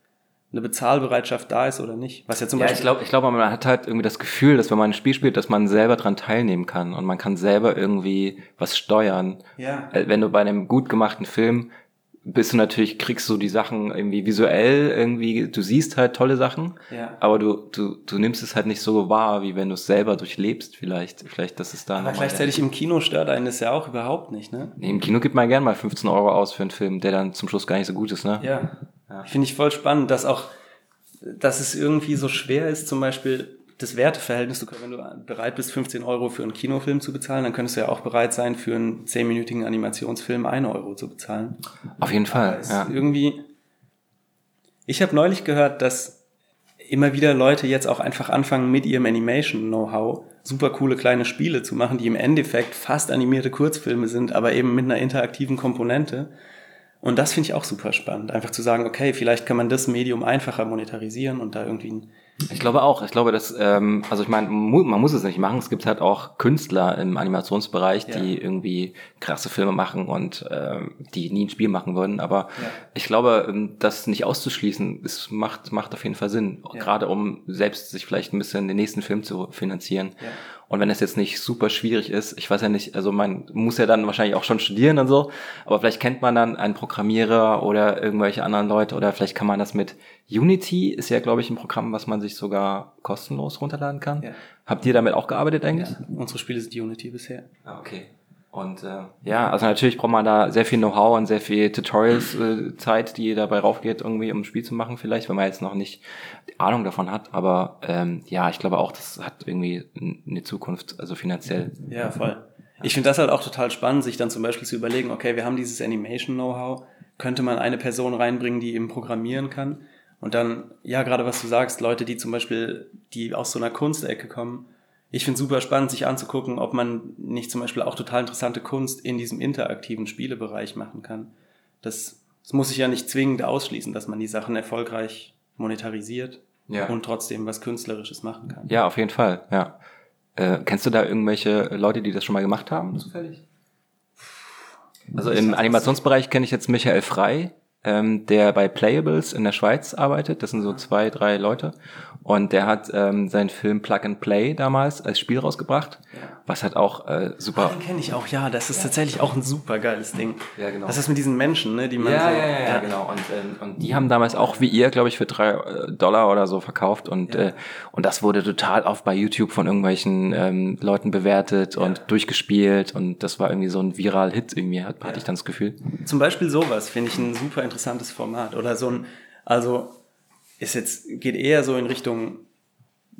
eine Bezahlbereitschaft da ist oder nicht. Was ja zum ja, ich Beispiel glaube, ich glaube, man hat halt irgendwie das Gefühl, dass wenn man ein Spiel spielt, dass man selber dran teilnehmen kann und man kann selber irgendwie was steuern. Ja. Äh, Wenn du bei einem gut gemachten Film bist du natürlich, kriegst du die Sachen irgendwie visuell irgendwie, du siehst halt tolle Sachen, Ja. aber du, du, du nimmst es halt nicht so wahr, wie wenn du es selber durchlebst vielleicht. Vielleicht, das ist da Aber gleichzeitig im Kino stört einen das ja auch überhaupt nicht, ne? Nee, Im Kino gibt man gern mal 15 Euro aus für einen Film, der dann zum Schluss gar nicht so gut ist, ne? Ja. Finde ich voll spannend, dass auch, dass es irgendwie so schwer ist, zum Beispiel das Werteverhältnis, wenn du bereit bist, 15 Euro für einen Kinofilm zu bezahlen, dann könntest du ja auch bereit sein, für einen 10-minütigen Animationsfilm 1 Euro zu bezahlen. Auf jeden Fall, ja. irgendwie. Ich habe neulich gehört, dass immer wieder Leute jetzt auch einfach anfangen, mit ihrem Animation-Know-how super coole kleine Spiele zu machen, die im Endeffekt fast animierte Kurzfilme sind, aber eben mit einer interaktiven Komponente. Und das finde ich auch super spannend, einfach zu sagen, okay, vielleicht kann man das Medium einfacher monetarisieren und da irgendwie ein Ich glaube auch. Ich glaube, dass, ähm, also ich meine, man muss es nicht machen. Es gibt halt auch Künstler im Animationsbereich, Ja. die irgendwie krasse Filme machen und ähm, die nie ein Spiel machen würden. Aber Ja. ich glaube, ähm, das nicht auszuschließen, es macht, macht auf jeden Fall Sinn. Ja. Gerade um selbst sich vielleicht ein bisschen den nächsten Film zu finanzieren. Ja. Und wenn es jetzt nicht super schwierig ist, ich weiß ja nicht, also man muss ja dann wahrscheinlich auch schon studieren und so, aber vielleicht kennt man dann einen Programmierer oder irgendwelche anderen Leute oder vielleicht kann man das mit Unity, ist ja, glaube ich, ein Programm, was man sich sogar kostenlos runterladen kann. Ja. Habt ihr damit auch gearbeitet eigentlich? Unsere Spiele sind Unity bisher. Ah, okay. Und äh, ja, also natürlich braucht man da sehr viel Know-how und sehr viel Tutorials-Zeit, die dabei raufgeht, irgendwie um ein Spiel zu machen, vielleicht, wenn man jetzt noch nicht die Ahnung davon hat. Aber ähm, ja, ich glaube auch, das hat irgendwie eine Zukunft, also finanziell. Ja, voll. Ich finde das halt auch total spannend, sich dann zum Beispiel zu überlegen, okay, wir haben dieses Animation-Know-how, könnte man eine Person reinbringen, die eben programmieren kann? Und dann, ja, gerade was du sagst, Leute, die zum Beispiel, die aus so einer Kunstecke kommen, ich finde super spannend, sich anzugucken, ob man nicht zum Beispiel auch total interessante Kunst in diesem interaktiven Spielebereich machen kann. Das, das muss sich ja nicht zwingend ausschließen, dass man die Sachen erfolgreich monetarisiert Ja. und trotzdem was Künstlerisches machen kann. Ja, auf jeden Fall, ja. Äh, kennst du da irgendwelche Leute, die das schon mal gemacht haben, zufällig? Also im Animationsbereich kenne ich jetzt Michael Frey, ähm, der bei Playables in der Schweiz arbeitet. Das sind so zwei, drei Leute. Und der hat ähm, seinen Film Plug and Play damals als Spiel rausgebracht, was halt auch äh, super. Den kenne ich auch, ja. Das ist tatsächlich auch ein super geiles Ding. Ja, genau. Das ist mit diesen Menschen, ne, die man Ja, so, ja, ja, ja, genau. Und, ähm, und die haben damals auch wie ihr, glaube ich, für drei äh, Dollar oder so verkauft. Und, Ja. äh, und das wurde total oft bei YouTube von irgendwelchen ähm, Leuten bewertet und durchgespielt. Und das war irgendwie so ein viral Hit irgendwie, hat, hatte ich dann das Gefühl. Zum Beispiel sowas finde ich ein super interessantes Format. Oder so ein, also ist jetzt, geht eher so in Richtung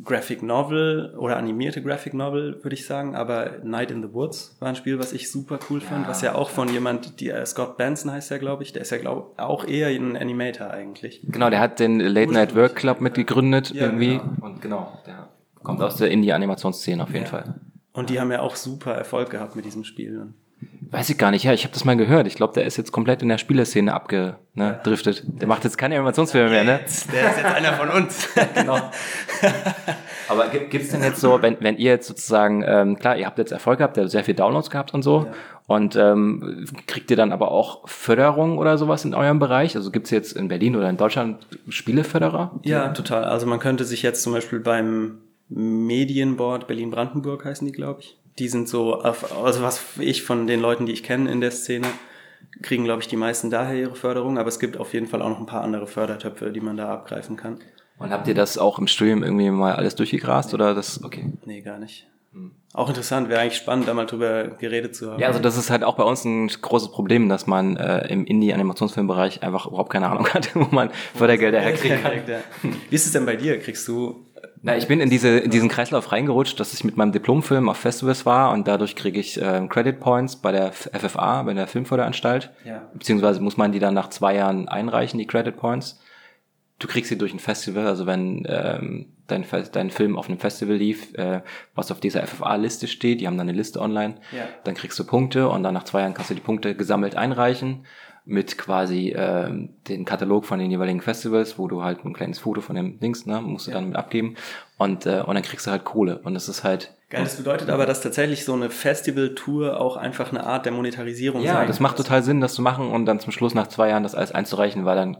Graphic Novel oder animierte Graphic Novel, würde ich sagen. Aber Night in the Woods war ein Spiel, was ich super cool fand, was ja auch von jemand, die äh, Scott Benson heißt der, glaube ich, der ist ja, glaube auch eher ein Animator eigentlich. Genau, der hat den Late Night Work Club mitgegründet Ja, irgendwie. genau. Und genau, der kommt aus der Indie-Animationsszene auf jeden Fall. Und die haben ja auch super Erfolg gehabt mit diesem Spiel. Weiß ich gar nicht, ja, ich habe das mal gehört. Ich glaube, der ist jetzt komplett in der Spielerszene abgedriftet. Ne, der macht jetzt keine Animationsfilme mehr, ne? Der ist jetzt einer von uns. genau. Aber gibt es denn jetzt so, wenn, wenn ihr jetzt sozusagen, ähm, klar, ihr habt jetzt Erfolg gehabt, ihr habt sehr viel Downloads gehabt und so, ja. und ähm, kriegt ihr dann aber auch Förderung oder sowas in eurem Bereich? Also gibt es jetzt in Berlin oder in Deutschland Spieleförderer? Ja, total. Also man könnte sich jetzt zum Beispiel beim Medienboard Berlin-Brandenburg heißen die, glaube ich. Die sind so, also was ich von den Leuten, die ich kenne in der Szene, kriegen, glaube ich, die meisten daher ihre Förderung, aber es gibt auf jeden Fall auch noch ein paar andere Fördertöpfe, die man da abgreifen kann. Und habt ihr das auch im Studium irgendwie mal alles durchgegrast nee. oder das? Okay. Nee, gar nicht. Hm. Auch interessant, wäre eigentlich spannend, da mal drüber geredet zu haben. Ja, also das ist halt auch bei uns ein großes Problem, dass man äh, im Indie-Animationsfilmbereich einfach überhaupt keine Ahnung hat, wo man Fördergelder herkriegen kann. Wie ist es denn bei dir? Kriegst du na, ich bin in, diese, in diesen Kreislauf reingerutscht, dass ich mit meinem Diplomfilm auf Festivals war und dadurch kriege ich äh, Credit Points bei der FFA, bei der Filmförderanstalt. Ja. Beziehungsweise muss man die dann nach zwei Jahren einreichen, die Credit Points du kriegst sie durch ein Festival, also wenn ähm, dein, dein Film auf einem Festival lief, äh, was auf dieser FFA-Liste steht, die haben dann eine Liste online, ja. dann kriegst du Punkte und dann nach zwei Jahren kannst du die Punkte gesammelt einreichen mit quasi ähm, den Katalog von den jeweiligen Festivals, wo du halt ein kleines Foto von dem Dings, ne, musst du ja. dann mit abgeben. Und, äh, und dann kriegst du halt Kohle. Und das ist halt Geil, das bedeutet aber, dass tatsächlich so eine Festival-Tour auch einfach eine Art der Monetarisierung ja, sein Ja, das macht total Sinn, das zu machen und dann zum Schluss nach zwei Jahren das alles einzureichen, weil dann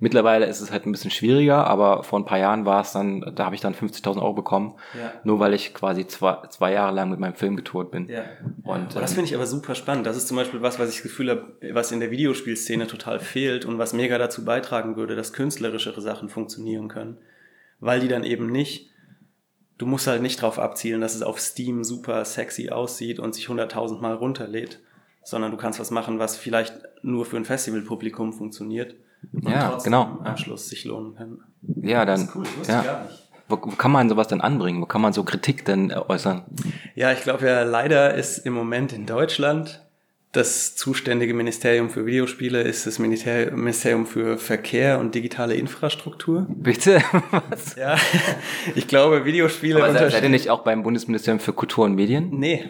Mittlerweile ist es halt ein bisschen schwieriger, aber vor ein paar Jahren war es dann, da habe ich dann 50.000 Euro bekommen, ja. nur weil ich quasi zwei, zwei Jahre lang mit meinem Film getourt bin. Ja. Und, das ähm, finde ich aber super spannend. Das ist zum Beispiel was, was ich das Gefühl habe, was in der Videospielszene total fehlt und was mega dazu beitragen würde, dass künstlerischere Sachen funktionieren können. Weil die dann eben nicht du musst halt nicht drauf abzielen, dass es auf Steam super sexy aussieht und sich 100.000 Mal runterlädt, sondern du kannst was machen, was vielleicht nur für ein Festivalpublikum funktioniert und ja, genau. am Schluss sich lohnen kann. Ja, dann. Das ist cool, das ja. gar nicht. Wo, wo kann man sowas denn anbringen? Wo kann man so Kritik denn äh, äußern? Ja, ich glaube ja, leider ist im Moment in Deutschland das zuständige Ministerium für Videospiele ist das Ministerium für Verkehr und digitale Infrastruktur. Bitte? Was? Ja, ich glaube, Videospiele. Aber seid ihr nicht auch beim Bundesministerium für Kultur und Medien? Nee,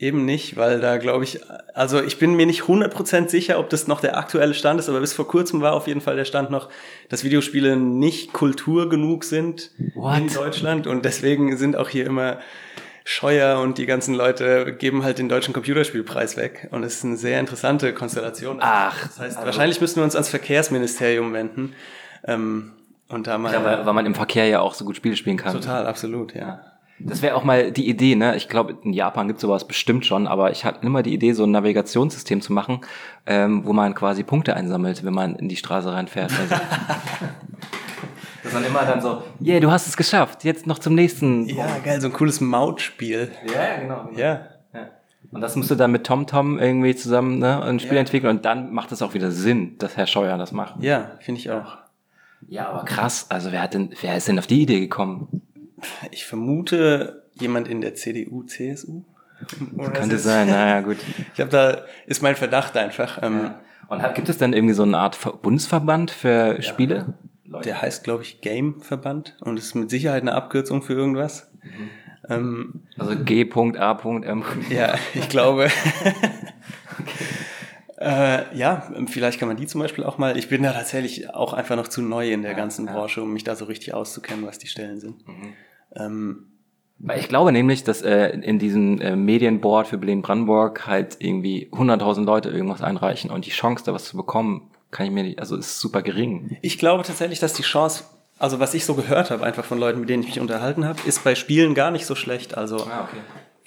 Eben nicht, weil da glaube ich, also ich bin mir nicht 100% sicher, ob das noch der aktuelle Stand ist, aber bis vor kurzem war auf jeden Fall der Stand noch, dass Videospiele nicht Kultur genug sind What? in Deutschland und deswegen sind auch hier immer Scheuer und die ganzen Leute geben halt den deutschen Computerspielpreis weg und es ist eine sehr interessante Konstellation. Ach. Das heißt, also wahrscheinlich müssten wir uns ans Verkehrsministerium wenden. Ähm, und da mal, ja, weil, weil man im Verkehr ja auch so gut Spiele spielen kann. Total, absolut, ja. Das wäre auch mal die Idee, ne? Ich glaube, in Japan gibt sowas bestimmt schon, aber ich hatte immer die Idee, so ein Navigationssystem zu machen, ähm, wo man quasi Punkte einsammelt, wenn man in die Straße reinfährt. Also, dass man immer dann so, yeah, du hast es geschafft, jetzt noch zum nächsten. Ja, geil, so ein cooles Mautspiel. Ja, genau. genau. Ja. ja. Und das musst du dann mit TomTom irgendwie zusammen ne, ein Spiel ja. entwickeln und dann macht es auch wieder Sinn, dass Herr Scheuer das macht. Ja, finde ich auch. Ja, aber krass. Also wer hat denn, wer ist denn auf die Idee gekommen? Ich vermute jemand in der CDU, CSU. Das könnte sein, naja, gut. Ich habe da, ist mein Verdacht einfach. Ähm, ja. Und gibt es dann irgendwie so eine Art Bundesverband für ja. Spiele? Leute. Der heißt, glaube ich, Game-Verband und ist mit Sicherheit eine Abkürzung für irgendwas. Mhm. Ähm, also G.A.M. Ja, ich glaube. Äh, ja, vielleicht kann man die zum Beispiel auch mal. Ich bin da tatsächlich auch einfach noch zu neu in der ja, ganzen ja. Branche, um mich da so richtig auszukennen, was die Stellen sind. Mhm. Ähm, weil ich glaube nämlich, dass äh, in diesem äh, Medienboard für Berlin-Brandenburg halt irgendwie 100.000 Leute irgendwas einreichen und die Chance, da was zu bekommen, kann ich mir nicht, also ist super gering. Ich glaube tatsächlich, dass die Chance, also was ich so gehört habe, einfach von Leuten, mit denen ich mich unterhalten habe, ist bei Spielen gar nicht so schlecht. Also ah, okay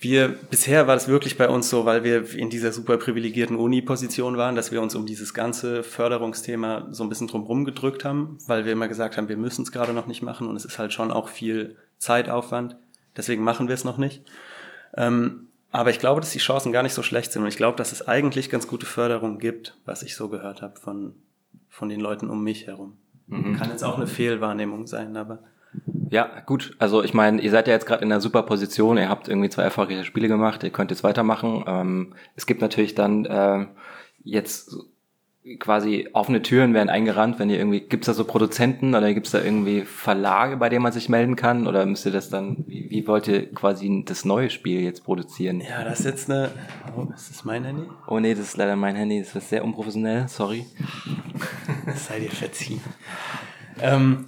wir, bisher war das wirklich bei uns so, weil wir in dieser super privilegierten Uni-Position waren, dass wir uns um dieses ganze Förderungsthema so ein bisschen drumherum gedrückt haben, weil wir immer gesagt haben, wir müssen es gerade noch nicht machen und es ist halt schon auch viel Zeitaufwand. Deswegen machen wir es noch nicht. Ähm, aber ich glaube, dass die Chancen gar nicht so schlecht sind und ich glaube, dass es eigentlich ganz gute Förderung gibt, was ich so gehört habe von, von den Leuten um mich herum. Mhm. Kann jetzt auch eine Fehlwahrnehmung sein, aber ja, gut. Also ich meine, ihr seid ja jetzt gerade in einer super Position. Ihr habt irgendwie zwei erfolgreiche Spiele gemacht. Ihr könnt jetzt weitermachen. Ähm, es gibt natürlich dann äh, jetzt quasi offene Türen werden eingerannt, wenn ihr irgendwie, gibt's da so Produzenten oder gibt's da irgendwie Verlage, bei denen man sich melden kann? Oder müsst ihr das dann, wie, wie wollt ihr quasi das neue Spiel jetzt produzieren? Ja, das ist jetzt eine. Oh, ist das mein Handy? Oh nee, das ist leider mein Handy, das ist sehr unprofessionell, sorry. Das sei dir verziehen. Ähm,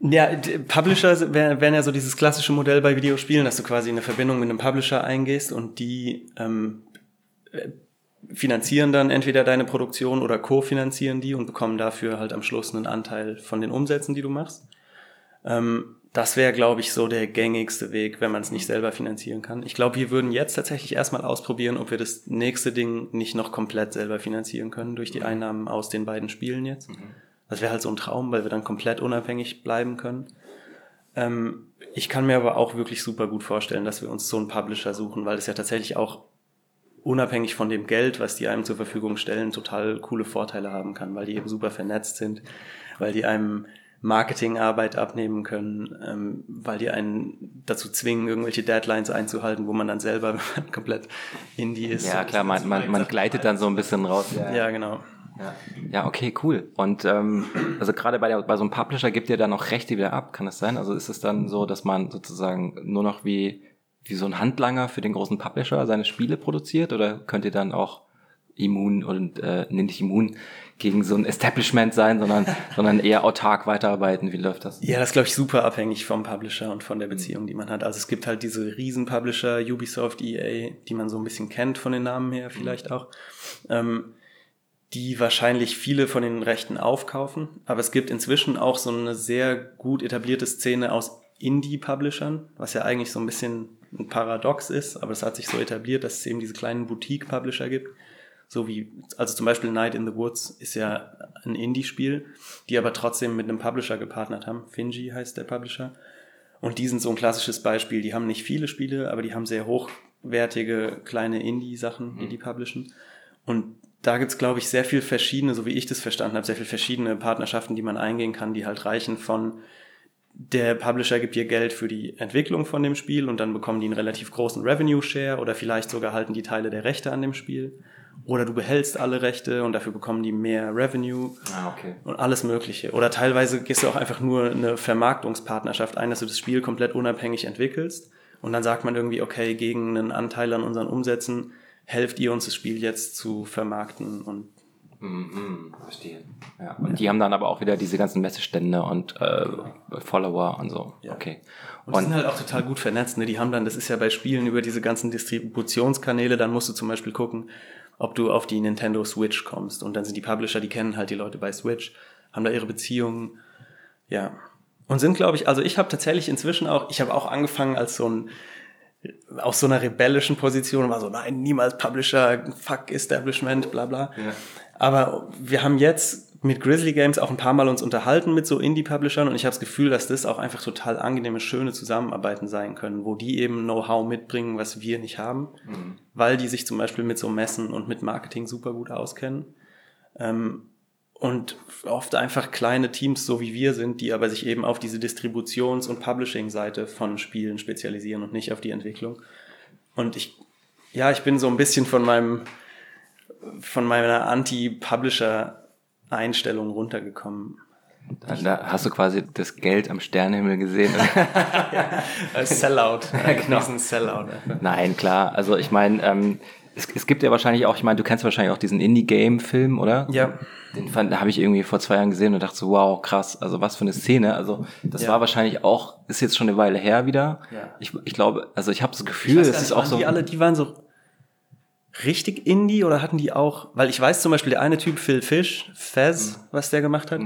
ja, Publisher wär- wären ja so dieses klassische Modell bei Videospielen, dass du quasi eine Verbindung mit einem Publisher eingehst und die ähm, äh, finanzieren dann entweder deine Produktion oder kofinanzieren die und bekommen dafür halt am Schluss einen Anteil von den Umsätzen, die du machst. Ähm, das wäre, glaube ich, so der gängigste Weg, wenn man es nicht selber finanzieren kann. Ich glaube, wir würden jetzt tatsächlich erstmal ausprobieren, ob wir das nächste Ding nicht noch komplett selber finanzieren können durch die Einnahmen aus den beiden Spielen jetzt. Das wäre halt so ein Traum, weil wir dann komplett unabhängig bleiben können. Ähm, ich kann mir aber auch wirklich super gut vorstellen, dass wir uns so einen Publisher suchen, weil es ja tatsächlich auch unabhängig von dem Geld, was die einem zur Verfügung stellen, total coole Vorteile haben kann, weil die eben super vernetzt sind, weil die einem Marketingarbeit abnehmen können, ähm, weil die einen dazu zwingen, irgendwelche Deadlines einzuhalten, wo man dann selber wenn man komplett Indie ist. Ja, klar, man, man, man gleitet dann so ein bisschen raus. Ja, genau. Ja. ja, okay, cool. Und ähm, also gerade bei, der, bei so einem Publisher gibt ihr dann auch Rechte wieder ab, kann das sein? Also ist es dann so, dass man sozusagen nur noch wie, wie so ein Handlanger für den großen Publisher seine Spiele produziert oder könnt ihr dann auch immun und äh, nee, nicht immun gegen so ein Establishment sein, sondern, sondern eher autark weiterarbeiten? Wie läuft das? Ja, das ist, glaube ich, super abhängig vom Publisher und von der Beziehung, die man hat. Also es gibt halt diese Riesen-Publisher, Ubisoft, EA, die man so ein bisschen kennt von den Namen her vielleicht auch, ähm, die wahrscheinlich viele von den Rechten aufkaufen. Aber es gibt inzwischen auch so eine sehr gut etablierte Szene aus Indie-Publishern, was ja eigentlich so ein bisschen ein Paradox ist, aber es hat sich so etabliert, dass es eben diese kleinen Boutique-Publisher gibt. So wie, also zum Beispiel Night in the Woods ist ja ein Indie-Spiel, die aber trotzdem mit einem Publisher gepartnert haben. Finji heißt der Publisher. Und die sind so ein klassisches Beispiel. Die haben nicht viele Spiele, aber die haben sehr hochwertige kleine Indie-Sachen, die die publishen. Und da gibt's glaube ich, sehr viel verschiedene, so wie ich das verstanden habe, sehr viel verschiedene Partnerschaften, die man eingehen kann, die halt reichen von der Publisher gibt dir Geld für die Entwicklung von dem Spiel und dann bekommen die einen relativ großen Revenue Share oder vielleicht sogar halten die Teile der Rechte an dem Spiel. Oder du behältst alle Rechte und dafür bekommen die mehr Revenue Ah, okay. und alles Mögliche. Oder teilweise gehst du auch einfach nur eine Vermarktungspartnerschaft ein, dass du das Spiel komplett unabhängig entwickelst. Und dann sagt man irgendwie, okay, gegen einen Anteil an unseren Umsätzen helft ihr uns das Spiel jetzt zu vermarkten und Mhm, verstehe. Ja. Und die haben dann aber auch wieder diese ganzen Messestände und äh, Follower und so. Ja. Okay. Und die sind halt auch total gut vernetzt. Ne? Die haben dann, das ist ja bei Spielen über diese ganzen Distributionskanäle, dann musst du zum Beispiel gucken, ob du auf die Nintendo Switch kommst. Und dann sind die Publisher, die kennen halt die Leute bei Switch, haben da ihre Beziehungen. Ja. Und sind, glaube ich, also ich habe tatsächlich inzwischen auch, ich habe auch angefangen als so ein, aus so einer rebellischen Position und war so, nein, niemals Publisher, fuck Establishment, bla bla. Ja. Aber wir haben jetzt mit Grizzly Games auch ein paar Mal uns unterhalten mit so Indie-Publishern und ich habe das Gefühl, dass das auch einfach total angenehme, schöne Zusammenarbeiten sein können, wo die eben Know-how mitbringen, was wir nicht haben, weil die sich zum Beispiel mit so Messen und mit Marketing super gut auskennen. Ähm, und oft einfach kleine Teams, so wie wir sind, die aber sich eben auf diese Distributions- und Publishing-Seite von Spielen spezialisieren und nicht auf die Entwicklung. Und ich, ja, ich bin so ein bisschen von meinem, von meiner Anti-Publisher-Einstellung runtergekommen. Da, da hast du quasi das Geld am Sternenhimmel gesehen. Als Sellout. Ja, genau. Diesen Sellout. Nein, klar. Also ich meine, ähm, es, es gibt ja wahrscheinlich auch, ich meine, du kennst wahrscheinlich auch diesen Indie-Game-Film, oder? Ja. Den fand, da habe ich irgendwie vor zwei Jahren gesehen und dachte so, wow, krass, also was für eine Szene. Also das Ja. war wahrscheinlich auch, ist jetzt schon eine Weile her wieder. Ja. Ich, ich glaube, also ich habe das Gefühl, gar ist auch so. Die alle, die waren so richtig Indie oder hatten die auch, weil ich weiß zum Beispiel, der eine Typ, Phil Fish, Fez, was der gemacht hat,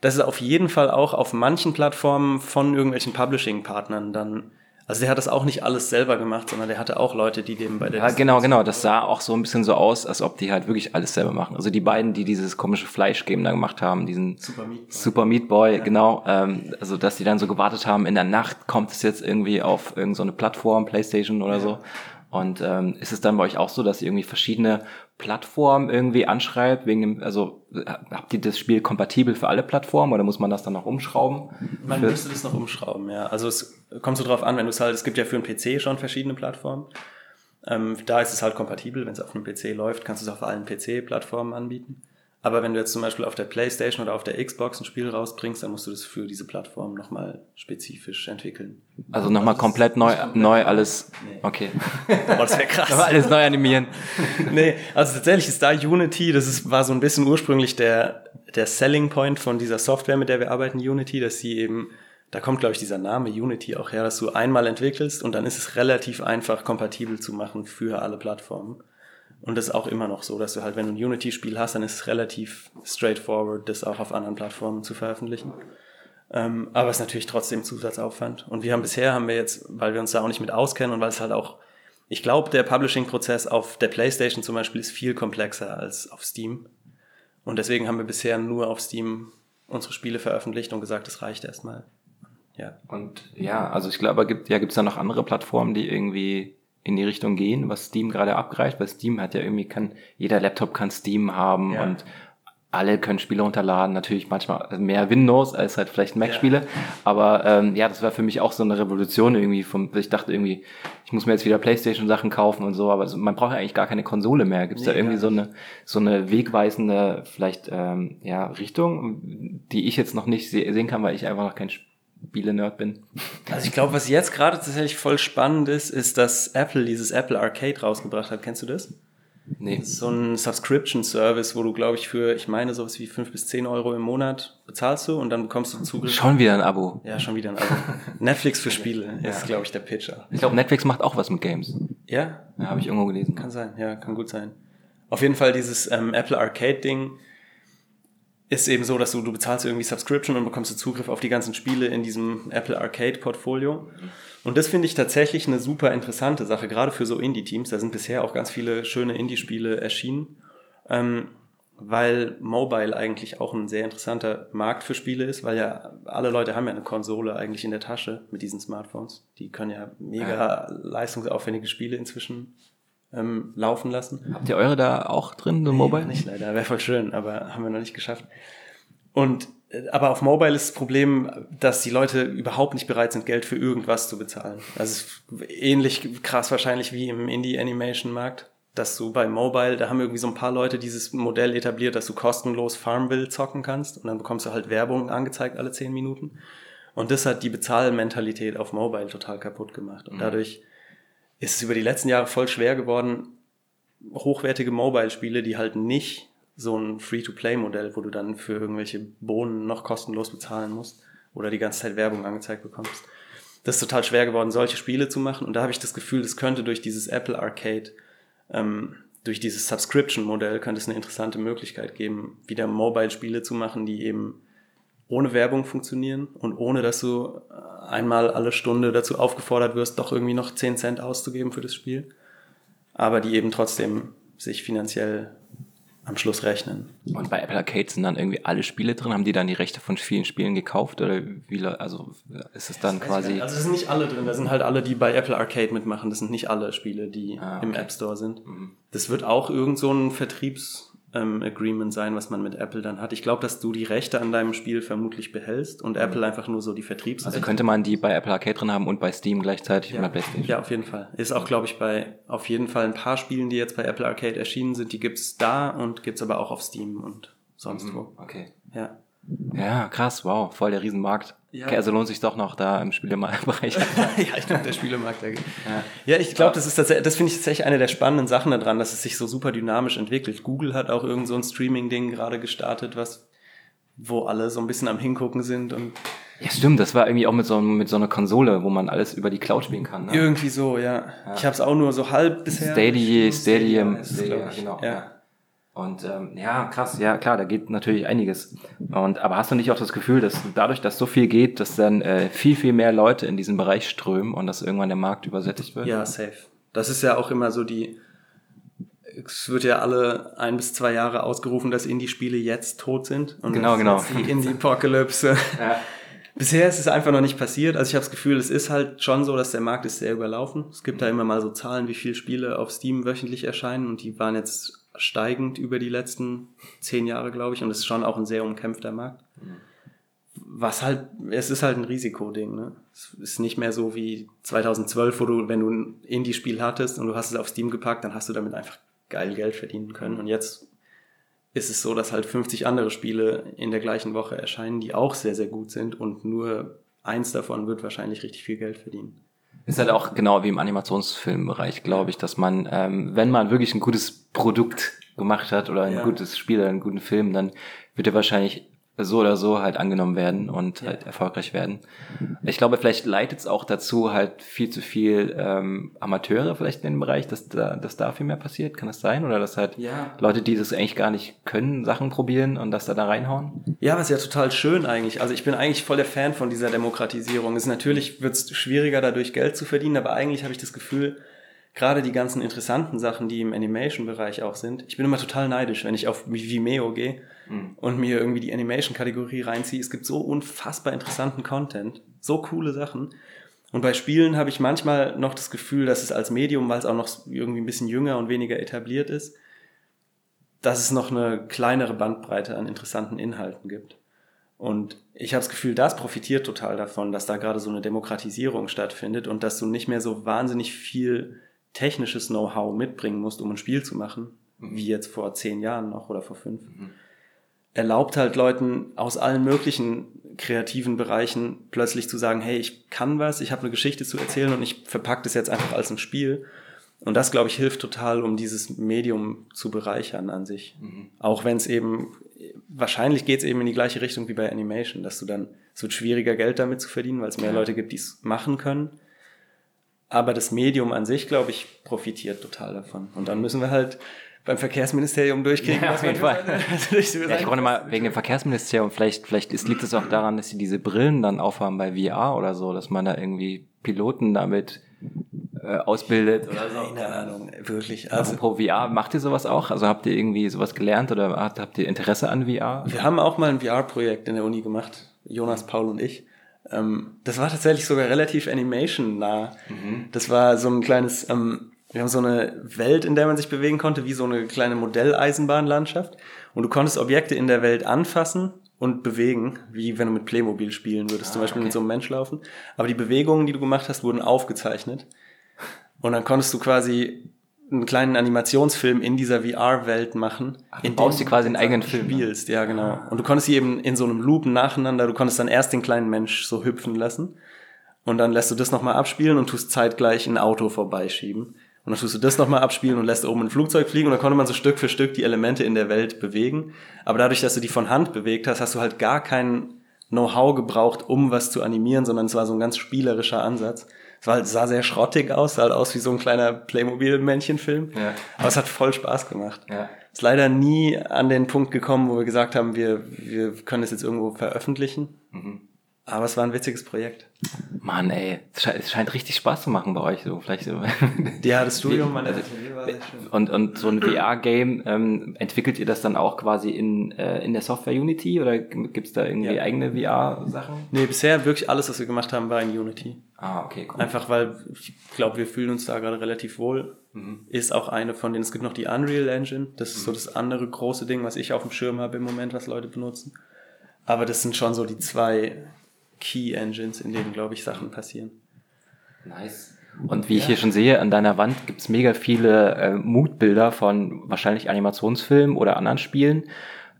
das ist auf jeden Fall auch auf manchen Plattformen von irgendwelchen Publishing-Partnern dann, also der hat das auch nicht alles selber gemacht, sondern der hatte auch Leute, die dem bei der Ja, genau, genau. Das sah auch so ein bisschen so aus, als ob die halt wirklich alles selber machen. Also die beiden, die dieses komische Fleischgame da gemacht haben, diesen Super Meat Boy. Super Meat Boy, genau. Ähm, also dass die dann so gewartet haben, in der Nacht kommt es jetzt irgendwie auf irgendeine so eine Plattform, Playstation oder so. Und ähm, ist es dann bei euch auch so, dass ihr irgendwie verschiedene Plattformen irgendwie anschreibt, wegen dem, also äh, habt ihr das Spiel kompatibel für alle Plattformen oder muss man das dann noch umschrauben? Man Für- müsste das noch umschrauben, ja. Also es kommt so drauf an, wenn du es halt, es gibt ja für einen PC schon verschiedene Plattformen. Ähm, da ist es halt kompatibel, wenn es auf einem PC läuft, kannst du es auf allen PC-Plattformen anbieten. Aber wenn du jetzt zum Beispiel auf der Playstation oder auf der Xbox ein Spiel rausbringst, dann musst du das für diese Plattform nochmal spezifisch entwickeln. Also nochmal komplett neu, neu alles. Nee. Okay. Boah, das wäre krass. Nochmal alles neu animieren. nee, also tatsächlich ist da Unity, das ist, war so ein bisschen ursprünglich der, der Selling Point von dieser Software, mit der wir arbeiten, Unity, dass sie eben, da kommt glaube ich dieser Name Unity auch her, dass du einmal entwickelst und dann ist es relativ einfach kompatibel zu machen für alle Plattformen. Und das ist auch immer noch so, dass du halt, wenn du ein Unity-Spiel hast, dann ist es relativ straightforward, das auch auf anderen Plattformen zu veröffentlichen. Ähm, aber es ist natürlich trotzdem Zusatzaufwand. Und wir haben bisher, haben wir jetzt, weil wir uns da auch nicht mit auskennen und weil es halt auch, ich glaube, der Publishing-Prozess auf der PlayStation zum Beispiel ist viel komplexer als auf Steam. Und deswegen haben wir bisher nur auf Steam unsere Spiele veröffentlicht und gesagt, das reicht erstmal. Ja. Und ja, also ich glaube, gibt ja gibt's da noch andere Plattformen, die irgendwie in die Richtung gehen, was Steam gerade abgreift, weil Steam hat ja irgendwie kann jeder Laptop kann Steam haben Ja. und alle können Spiele runterladen, natürlich manchmal mehr Windows als halt vielleicht Mac-Spiele, aber ähm, ja, das war für mich auch so eine Revolution irgendwie vom, ich dachte irgendwie, ich muss mir jetzt wieder Playstation-Sachen kaufen und so, aber so, man braucht ja eigentlich gar keine Konsole mehr. Gibt es da Nee, irgendwie gar so eine so eine wegweisende vielleicht ähm, ja Richtung, die ich jetzt noch nicht se sehen kann, weil ich einfach noch kein Spiele-Nerd bin? Also ich glaube, was jetzt gerade tatsächlich voll spannend ist, ist, dass Apple dieses Apple Arcade rausgebracht hat. Kennst du das? Nee. Das ist so ein Subscription-Service, wo du, glaube ich, für, ich meine, sowas wie fünf bis zehn Euro im Monat bezahlst du und dann bekommst du Zugriff. Schon wieder ein Abo. Ja, schon wieder ein Abo. Netflix für Spiele ist, glaube ich, der Pitcher. Ich glaube, Netflix macht auch was mit Games. Ja, Ja, habe ich irgendwo gelesen. kann sein. Ja, kann gut sein. Auf jeden Fall dieses ähm, Apple Arcade-Ding ist eben so, dass du, du bezahlst irgendwie Subscription und bekommst du Zugriff auf die ganzen Spiele in diesem Apple Arcade-Portfolio. Und das finde ich tatsächlich eine super interessante Sache, gerade für so Indie-Teams. Da sind bisher auch ganz viele schöne Indie-Spiele erschienen, ähm, weil Mobile eigentlich auch ein sehr interessanter Markt für Spiele ist, weil ja alle Leute haben ja eine Konsole eigentlich in der Tasche mit diesen Smartphones. Die können ja mega leistungsaufwendige Spiele inzwischen ähm, laufen lassen. Habt ihr eure da auch drin, so Mobile? Nicht leider, wäre voll schön, aber haben wir noch nicht geschafft. Und äh, aber auf Mobile ist das Problem, dass die Leute überhaupt nicht bereit sind, Geld für irgendwas zu bezahlen. Das ist ähnlich krass wahrscheinlich wie im Indie-Animation-Markt, dass du bei Mobile, da haben irgendwie so ein paar Leute dieses Modell etabliert, dass du kostenlos Farmville zocken kannst und dann bekommst du halt Werbung angezeigt alle zehn Minuten. Und das hat die Bezahlmentalität auf Mobile total kaputt gemacht. Und dadurch ist es über die letzten Jahre voll schwer geworden, hochwertige Mobile-Spiele, die halt nicht so ein Free-to-Play-Modell, wo du dann für irgendwelche Bohnen noch kostenlos bezahlen musst oder die ganze Zeit Werbung angezeigt bekommst. Das ist total schwer geworden, solche Spiele zu machen. Und da habe ich das Gefühl, das könnte durch dieses Apple Arcade, ähm, durch dieses Subscription-Modell, könnte es eine interessante Möglichkeit geben, wieder Mobile-Spiele zu machen, die eben ohne Werbung funktionieren und ohne, dass du einmal alle Stunde dazu aufgefordert wirst, doch irgendwie noch 10 Cent auszugeben für das Spiel. Aber die eben trotzdem sich finanziell am Schluss rechnen. Und bei Apple Arcade sind dann irgendwie alle Spiele drin. Haben die dann die Rechte von vielen Spielen gekauft oder wie? Also ist es dann quasi? Also es sind nicht alle drin, da sind halt alle, die bei Apple Arcade mitmachen. Das sind nicht alle Spiele, die Ah, im okay. App Store sind. Das wird auch irgend so ein Vertriebs-Agreement sein, was man mit Apple dann hat. Ich glaube, dass du die Rechte an deinem Spiel vermutlich behältst und Apple einfach nur so die Vertriebsrechte. Also könnte man die bei Apple Arcade drin haben und bei Steam gleichzeitig und bei PlayStation. Ja, auf jeden Fall. Ist auch, glaube ich, bei auf jeden Fall ein paar Spielen, die jetzt bei Apple Arcade erschienen sind, die gibt's da und gibt's aber auch auf Steam und sonst wo. Okay. Ja. Ja, krass, wow, voll der Riesenmarkt. Ja. Okay, also lohnt sich doch noch da im Spielebereich. ja, ich glaube, der Spielemarkt da geht. Ja, ich glaube, das ist tatsächlich, das finde ich tatsächlich eine der spannenden Sachen daran, dass es sich so super dynamisch entwickelt. Google hat auch irgend so ein Streaming-Ding gerade gestartet, was, wo alle so ein bisschen am Hingucken sind und ja, stimmt, das war irgendwie auch mit so, mit so einer Konsole, wo man alles über die Cloud spielen kann. Ne? irgendwie so, ja. Ich habe es auch nur so halb bisher. Stadia, Stadium, Stadia, glaub ich. genau. Ja. Und ähm, ja, krass, ja klar, da geht natürlich einiges. Und aber hast du nicht auch das Gefühl, dass dadurch, dass so viel geht, dass dann äh, viel, viel mehr Leute in diesen Bereich strömen und dass irgendwann der Markt übersättigt wird? Ja, safe. Das ist ja auch immer so die. Es wird ja alle ein bis zwei Jahre ausgerufen, dass Indie-Spiele jetzt tot sind. Und Genau, genau. ist Die Indie-Apokalypse. Bisher ist es einfach noch nicht passiert. Also ich habe das Gefühl, es ist halt schon so, dass der Markt ist sehr überlaufen. Es gibt da immer mal so Zahlen, wie viele Spiele auf Steam wöchentlich erscheinen und die waren jetzt steigend über die letzten zehn Jahre, glaube ich. Und es ist schon auch ein sehr umkämpfter Markt. Was halt, es ist halt ein Risikoding. Ne? Es ist nicht mehr so wie 2012, wo du, wenn du ein Indie-Spiel hattest und du hast es auf Steam gepackt, dann hast du damit einfach geil Geld verdienen können. Und jetzt ist es so, dass halt 50 andere Spiele in der gleichen Woche erscheinen, die auch sehr, sehr gut sind und nur eins davon wird wahrscheinlich richtig viel Geld verdienen. Ist halt auch genau wie im Animationsfilmbereich, glaube ich, dass man, ähm, wenn man wirklich ein gutes Produkt gemacht hat oder ein Ja. gutes Spiel oder einen guten Film, dann wird er wahrscheinlich so oder so halt angenommen werden und halt erfolgreich werden. Ich glaube, vielleicht leitet es auch dazu halt viel zu viel ähm, Amateure vielleicht in dem Bereich, dass da, dass da viel mehr passiert. Kann das sein? Oder dass halt Ja. Leute, die das eigentlich gar nicht können, Sachen probieren und das da, da reinhauen? Ja, was ja total schön eigentlich. Also ich bin eigentlich voll der Fan von dieser Demokratisierung. Es ist natürlich wird es schwieriger, dadurch Geld zu verdienen, aber eigentlich habe ich das Gefühl, gerade die ganzen interessanten Sachen, die im Animation-Bereich auch sind, ich bin immer total neidisch, wenn ich auf Vimeo gehe und mir irgendwie die Animation-Kategorie reinziehe. Es gibt so unfassbar interessanten Content, so coole Sachen. Und bei Spielen habe ich manchmal noch das Gefühl, dass es als Medium, weil es auch noch irgendwie ein bisschen jünger und weniger etabliert ist, dass es noch eine kleinere Bandbreite an interessanten Inhalten gibt. Und ich habe das Gefühl, das profitiert total davon, dass da gerade so eine Demokratisierung stattfindet und dass du nicht mehr so wahnsinnig viel technisches Know-how mitbringen musst, um ein Spiel zu machen, wie jetzt vor zehn Jahren noch oder vor fünf. Erlaubt halt Leuten aus allen möglichen kreativen Bereichen plötzlich zu sagen, hey, ich kann was, ich habe eine Geschichte zu erzählen und ich verpacke das jetzt einfach als ein Spiel. Und das, glaube ich, hilft total, um dieses Medium zu bereichern an sich. Auch wenn es eben, wahrscheinlich geht es eben in die gleiche Richtung wie bei Animation, dass du dann, es wird schwieriger, Geld damit zu verdienen, weil es mehr Leute gibt, die es machen können. Aber das Medium an sich, glaube ich, profitiert total davon. Und dann müssen wir halt beim Verkehrsministerium durchkriegen, Ja, auf jeden Fall. seine- durch Ja, ich konnte mal wegen dem Verkehrsministerium, vielleicht, vielleicht ist, liegt es auch daran, dass sie diese Brillen dann aufhaben bei VR oder so, dass man da irgendwie Piloten damit äh, ausbildet oder so. Keine Ahnung, wirklich. Also, Apropos VR, macht ihr sowas auch? Also habt ihr irgendwie sowas gelernt oder habt, habt ihr Interesse an VR? Wir haben auch mal ein VR-Projekt in der Uni gemacht, Jonas, Paul und ich. Ähm, das war tatsächlich sogar relativ Animation-nah. Das war so ein kleines, ähm, wir haben so eine Welt, in der man sich bewegen konnte, wie so eine kleine Modelleisenbahnlandschaft. Und du konntest Objekte in der Welt anfassen und bewegen, wie wenn du mit Playmobil spielen würdest, zum Beispiel mit so einem Mensch laufen. Aber die Bewegungen, die du gemacht hast, wurden aufgezeichnet. Und dann konntest du quasi einen kleinen Animationsfilm in dieser VR-Welt machen. du in baust dem dir quasi einen eigenen Film? Spielst, ja, genau. Und du konntest sie eben in so einem Loop nacheinander, du konntest dann erst den kleinen Mensch so hüpfen lassen. Und dann lässt du das nochmal abspielen und tust zeitgleich ein Auto vorbeischieben. Und dann tust du das nochmal abspielen und lässt oben ein Flugzeug fliegen und dann konnte man so Stück für Stück die Elemente in der Welt bewegen. Aber dadurch, dass du die von Hand bewegt hast, hast du halt gar kein Know-how gebraucht, um was zu animieren, sondern es war so ein ganz spielerischer Ansatz. Es war halt, sah sehr schrottig aus, sah halt aus wie so ein kleiner Playmobil-Männchenfilm. Ja. Aber es hat voll Spaß gemacht. Ja. Ist leider nie an den Punkt gekommen, wo wir gesagt haben, wir, wir können es jetzt irgendwo veröffentlichen. Aber es war ein witziges Projekt. Mann, ey, es scheint, es scheint richtig Spaß zu machen bei euch so. Vielleicht so. Ja, das Studium meiner Atelier war sehr schön. Und, und so ein VR-Game, ähm, entwickelt ihr das dann auch quasi in, äh, in der Software Unity oder gibt's da irgendwie Ja. eigene VR-Sachen? Nee, bisher wirklich alles, was wir gemacht haben, war in Unity. Ah, okay, cool. Einfach weil ich glaube, wir fühlen uns da gerade relativ wohl. Ist auch eine von denen. Es gibt noch die Unreal Engine. Das ist so das andere große Ding, was ich auf dem Schirm habe im Moment, was Leute benutzen. Aber das sind schon so die zwei Key Engines, in denen, glaube ich, Sachen passieren. Nice. Und wie ich hier schon sehe, an deiner Wand gibt's mega viele äh, Moodbilder von wahrscheinlich Animationsfilmen oder anderen Spielen.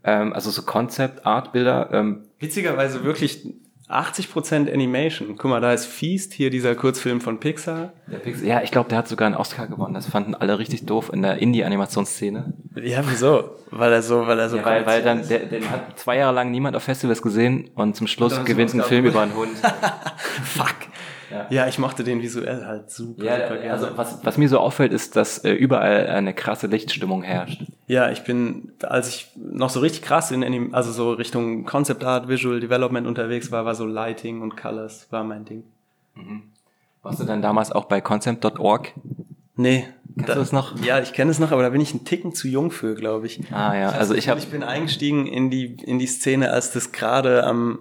Ähm, also so Concept-Art-Bilder. Ähm, Witzigerweise wirklich 80% Animation. Guck mal, da ist Feast, hier dieser Kurzfilm von Pixar. der Pix ja, ich glaube, der hat sogar einen Oscar gewonnen. Das fanden alle richtig doof in der Indie-Animationsszene. Ja, wieso? Weil er so, weil er so Ja, weil, weil dann, der, den hat zwei Jahre lang niemand auf Festivals gesehen und zum Schluss gewinnt ein Film über einen Hund. Fuck. Ja. Ja. ich mochte den visuell halt super, Ja, super gerne. also was, was mir so auffällt, ist, dass äh, überall eine krasse Lichtstimmung herrscht. Ja, ich bin, als ich noch so richtig krass in Anim also so Richtung Concept Art, Visual Development unterwegs war, war so Lighting und Colors war mein Ding. Warst du dann damals auch bei concept.org? Nee. Kennst du das noch? Ja, ich kenne es noch, aber da bin ich einen Ticken zu jung für, glaube ich. Ah ja, also ich habe Ich bin eingestiegen in die, in die Szene, als das gerade am,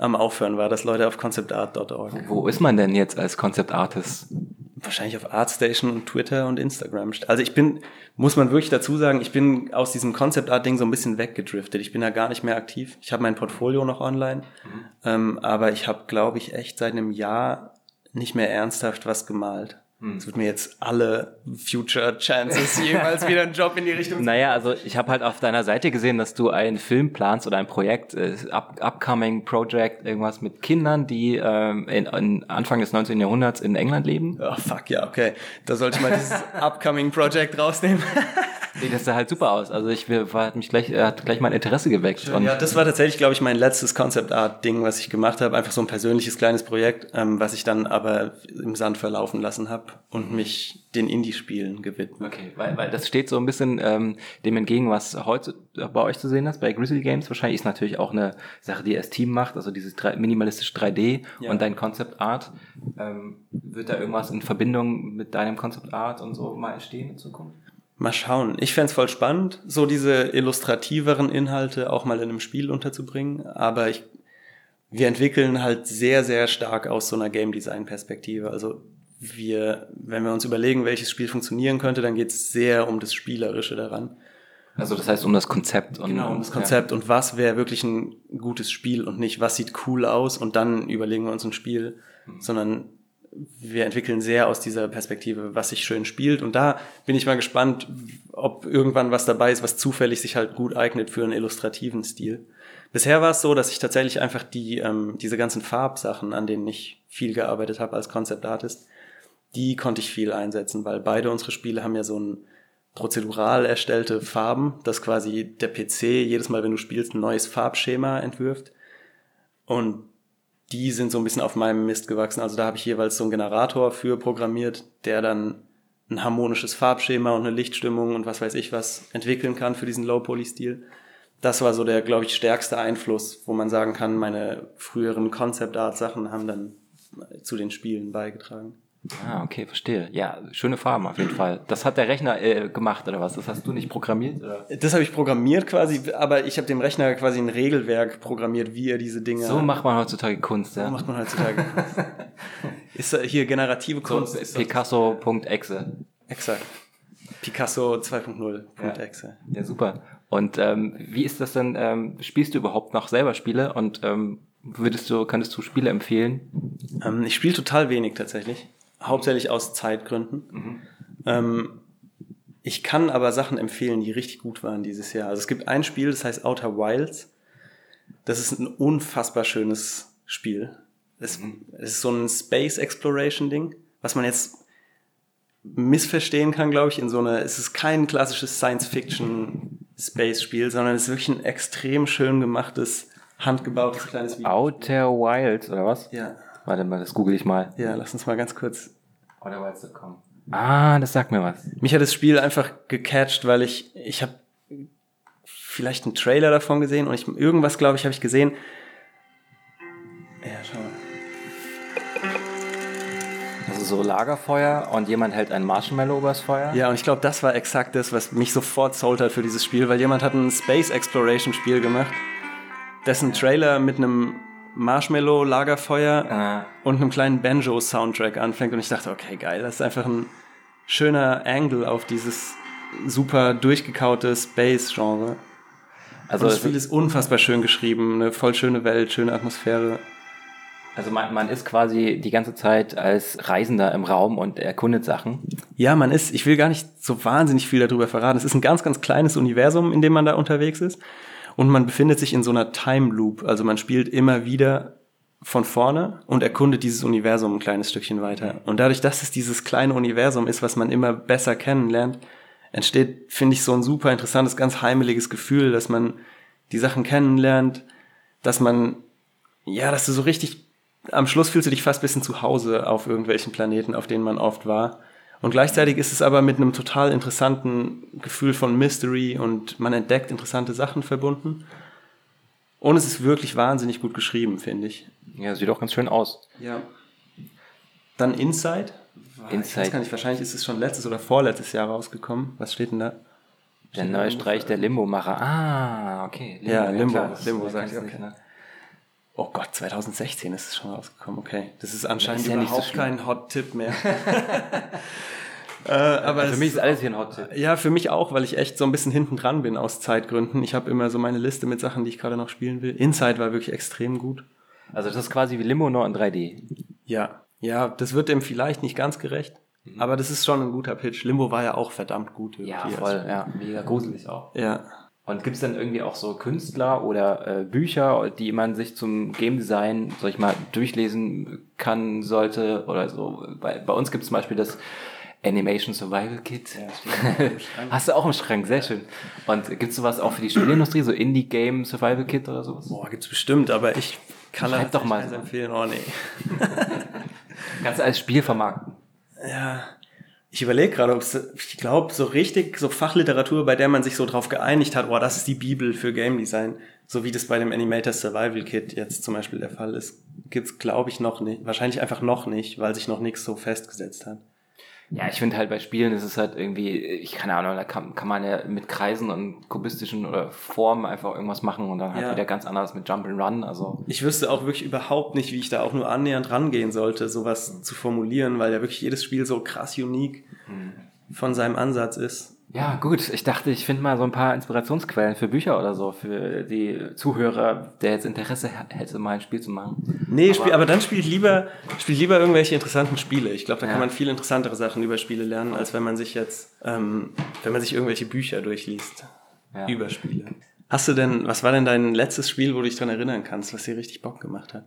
am Aufhören war, dass Leute auf conceptart.org. Wo ist man denn jetzt als Concept Artist? Wahrscheinlich auf Artstation und Twitter und Instagram. Also ich bin, muss man wirklich dazu sagen, ich bin aus diesem Concept Art Ding so ein bisschen weggedriftet. Ich bin da gar nicht mehr aktiv. Ich habe mein Portfolio noch online, ähm, aber ich habe, glaube ich, echt seit einem Jahr nicht mehr ernsthaft was gemalt. Es wird mir jetzt alle Future Chances jemals wieder einen Job in die Richtung. Naja, also ich habe halt auf deiner Seite gesehen, dass du einen Film planst oder ein Projekt, äh, up, upcoming Project, irgendwas mit Kindern, die ähm, in, in Anfang des 19. Jahrhunderts in England leben. Oh fuck, ja, okay. Da sollte ich mal dieses upcoming Project rausnehmen. Das sah halt super aus. Also ich war, hat mich gleich, äh, hat gleich mein Interesse geweckt. Und ja, das war tatsächlich, glaube ich, mein letztes Concept Art Ding, was ich gemacht habe. Einfach so ein persönliches kleines Projekt, ähm, was ich dann aber im Sand verlaufen lassen habe und mich den Indie-Spielen gewidmet. Okay, weil, weil das steht so ein bisschen ähm, dem entgegen, was heute bei euch zu sehen ist, bei Grizzly Games. Wahrscheinlich ist natürlich auch eine Sache, die als Team macht, also dieses minimalistische 3D Ja. und dein Concept Art. Ähm, wird da irgendwas in Verbindung mit deinem Concept Art und so mal entstehen in Zukunft? Mal schauen. Ich fänd's voll spannend, so diese illustrativeren Inhalte auch mal in einem Spiel unterzubringen. Aber ich, wir entwickeln halt sehr, sehr stark aus so einer Game Design Perspektive. Also wir, wenn wir uns überlegen, welches Spiel funktionieren könnte, dann geht's sehr um das Spielerische daran. Also das heißt um das Konzept und Genau, um das Konzept und was wäre wirklich ein gutes Spiel und nicht, was sieht cool aus und dann überlegen wir uns ein Spiel, sondern wir entwickeln sehr aus dieser Perspektive, was sich schön spielt. Und da bin ich mal gespannt, ob irgendwann was dabei ist, was zufällig sich halt gut eignet für einen illustrativen Stil. Bisher war es so, dass ich tatsächlich einfach die, ähm, diese ganzen Farbsachen, an denen ich viel gearbeitet habe als Concept Artist, die konnte ich viel einsetzen, weil beide unsere Spiele haben ja so ein prozedural erstellte Farben, dass quasi der PC jedes Mal, wenn du spielst, ein neues Farbschema entwirft. Und die sind so ein bisschen auf meinem Mist gewachsen. Also da habe ich jeweils so einen Generator für programmiert, der dann ein harmonisches Farbschema und eine Lichtstimmung und was weiß ich was entwickeln kann für diesen Low-Poly-Stil. Das war so der, glaube ich, stärkste Einfluss, wo man sagen kann, meine früheren Concept-Art-Sachen haben dann zu den Spielen beigetragen. Ah, okay, verstehe. Ja, schöne Farben auf jeden Fall. Das hat der Rechner äh, gemacht oder was? Das hast du nicht programmiert? Oder? Das habe ich programmiert quasi, aber ich habe dem Rechner quasi ein Regelwerk programmiert, wie er diese Dinge. So macht man heutzutage Kunst, So ja. macht man heutzutage. ist äh, hier generative Kunst. ist das- Picasso.exe. Exakt. Picasso 2.0.exe. Ja, super. Und ähm, wie ist das denn? Ähm, spielst du überhaupt noch selber Spiele und ähm, würdest du, könntest du Spiele empfehlen? Ähm, ich spiele total wenig tatsächlich. Hauptsächlich aus Zeitgründen. Ähm, ich kann aber Sachen empfehlen, die richtig gut waren dieses Jahr. Also es gibt ein Spiel, das heißt Outer Wilds. Das ist ein unfassbar schönes Spiel. Es, es ist so ein Space Exploration Ding, was man jetzt missverstehen kann, glaube ich, in so einer, es ist kein klassisches Science-Fiction-Space-Spiel, sondern es ist wirklich ein extrem schön gemachtes, handgebautes kleines Video. Outer Wilds oder was? Ja, Warte mal, das google ich mal. ja, lass uns mal ganz kurz Outerwilds.com. Ah, das sagt mir was. Mich hat das Spiel einfach gecatcht, weil ich, ich habe vielleicht einen Trailer davon gesehen und ich, irgendwas, glaube ich, habe ich gesehen. Ja, schau mal. Also so Lagerfeuer und jemand hält ein Marshmallow übers Feuer. Ja, und ich glaube, das war exakt das, was mich sofort sold hat für dieses Spiel, weil jemand hat ein Space Exploration Spiel gemacht, dessen Trailer mit einem Marshmallow-Lagerfeuer Ah. und einem kleinen Banjo-Soundtrack anfängt und ich dachte, okay, geil, das ist einfach ein schöner Angle auf dieses super durchgekaute Space-Genre. Also, Also das Spiel ist unfassbar schön geschrieben, eine voll schöne Welt, schöne Atmosphäre. also man, man ist quasi die ganze Zeit als Reisender im Raum und erkundet Sachen. Ja, man ist, ich will gar nicht so wahnsinnig viel darüber verraten. Es ist ein ganz, ganz kleines Universum, in dem man da unterwegs ist. Und man befindet sich in so einer Time Loop. Also man spielt immer wieder von vorne und erkundet dieses Universum ein kleines Stückchen weiter. Und dadurch, dass es dieses kleine Universum ist, was man immer besser kennenlernt, entsteht, finde ich, so ein super interessantes, ganz heimeliges Gefühl, dass man die Sachen kennenlernt, dass man, ja, dass du so richtig, am Schluss fühlst du dich fast ein bisschen zu Hause auf irgendwelchen Planeten, auf denen man oft war. Und gleichzeitig ist es aber mit einem total interessanten Gefühl von Mystery und man entdeckt interessante Sachen verbunden. Und es ist wirklich wahnsinnig gut geschrieben, finde ich. Ja, sieht auch ganz schön aus. Ja. Dann Inside. Ich weiß Inside. gar nicht, wahrscheinlich ist es schon letztes oder vorletztes Jahr rausgekommen. Was steht denn da? Der neue Streich der Limbo-Macher. Ah, okay. Ja, Limbo. das- Limbo, wer sag kennt's ich, nicht, okay. ne? Oh Gott, 2016 ist es schon rausgekommen. Okay, das ist anscheinend ist ja nicht so überhaupt schlimm. kein Hot-Tipp mehr. äh, aber Für es- mich ist alles hier ein Hot-Tipp. Ja, für mich auch, weil ich echt so ein bisschen hinten dran bin aus Zeitgründen. Ich habe immer so meine Liste mit Sachen, die ich gerade noch spielen will. Inside war wirklich extrem gut. Also das ist quasi wie Limbo nur in 3D. Ja, ja, das wird dem vielleicht nicht ganz gerecht, Aber das ist schon ein guter Pitch. Limbo war ja auch verdammt gut. Ja, voll, ja, mega gruselig auch. Ja. Und gibt es dann irgendwie auch so Künstler oder äh, Bücher, die man sich zum Game Design, sag ich mal, durchlesen kann, sollte oder so? Bei, bei uns gibt es zum Beispiel das Animation Survival Kit. Hast du auch im Schrank, sehr schön. Und gibt es sowas auch für die Spielindustrie, so Indie-Game Survival Kit oder sowas? Boah, gibt's bestimmt, aber ich kann Schreib da doch mal empfehlen. Oh nee. Kannst du als Spiel vermarkten. Ja. Ich überlege gerade, ob ich glaube, so richtig, so Fachliteratur, bei der man sich so drauf geeinigt hat, boah, das ist die Bibel für Game Design, so wie das bei dem Animator Survival Kit jetzt zum Beispiel der Fall ist, gibt's, glaube ich, noch nicht. Wahrscheinlich einfach noch nicht, weil sich noch nichts so festgesetzt hat. Ja, ich finde halt bei Spielen ist es halt irgendwie, ich keine Ahnung, da kann, kann man ja mit Kreisen und kubistischen oder Formen einfach irgendwas machen und dann halt Ja. wieder ganz anders mit Jump and Run. Also Ich wüsste auch wirklich überhaupt nicht, wie ich da auch nur annähernd rangehen sollte, sowas zu formulieren, weil ja wirklich jedes Spiel so krass unique von seinem Ansatz ist. Ja, gut. Ich dachte, ich finde mal so ein paar Inspirationsquellen für Bücher oder so für die Zuhörer, der jetzt Interesse hätte, mal ein Spiel zu machen. Nee, Aber- spiel, aber dann spielt lieber, spielt lieber irgendwelche interessanten Spiele. Ich glaube, da Ja. kann man viel interessantere Sachen über Spiele lernen, als wenn man sich jetzt, ähm, wenn man sich irgendwelche Bücher durchliest Ja. über Spiele. Hast du denn, was war denn dein letztes Spiel, wo du dich dran erinnern kannst, was dir richtig Bock gemacht hat?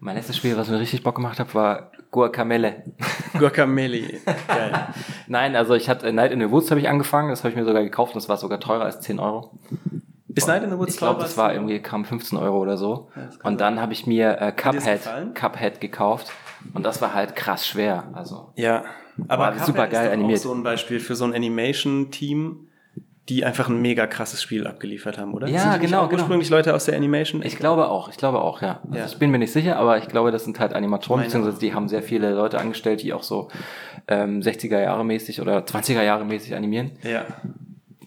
Mein letztes Spiel, was mir richtig Bock gemacht hat, war Guacamele. Guacamele. Geil. Nein, also ich hatte Night in the Woods habe ich angefangen, das habe ich mir sogar gekauft und das war sogar teurer als 10 Euro. Ist Night in the Woods Ich glaube, das war irgendwie, kam 15 Euro oder so. kann und dann habe ich mir äh, Cuphead? Cuphead gekauft und das war halt krass schwer. Also Ja, aber super geil ist animiert. Auch so ein Beispiel für so ein Animation-Team, die einfach ein mega krasses Spiel abgeliefert haben, oder? Ja, Sind die nicht genau, genau. ursprünglich Leute aus der Animation. ich glaube auch, ich glaube auch, ja. Also Ja. Ich bin mir nicht sicher, aber ich glaube, das sind halt Animatoren, Meine beziehungsweise die haben sehr viele Leute angestellt, die auch so ähm, 60er Jahre mäßig oder 20er Jahre mäßig animieren. Ja,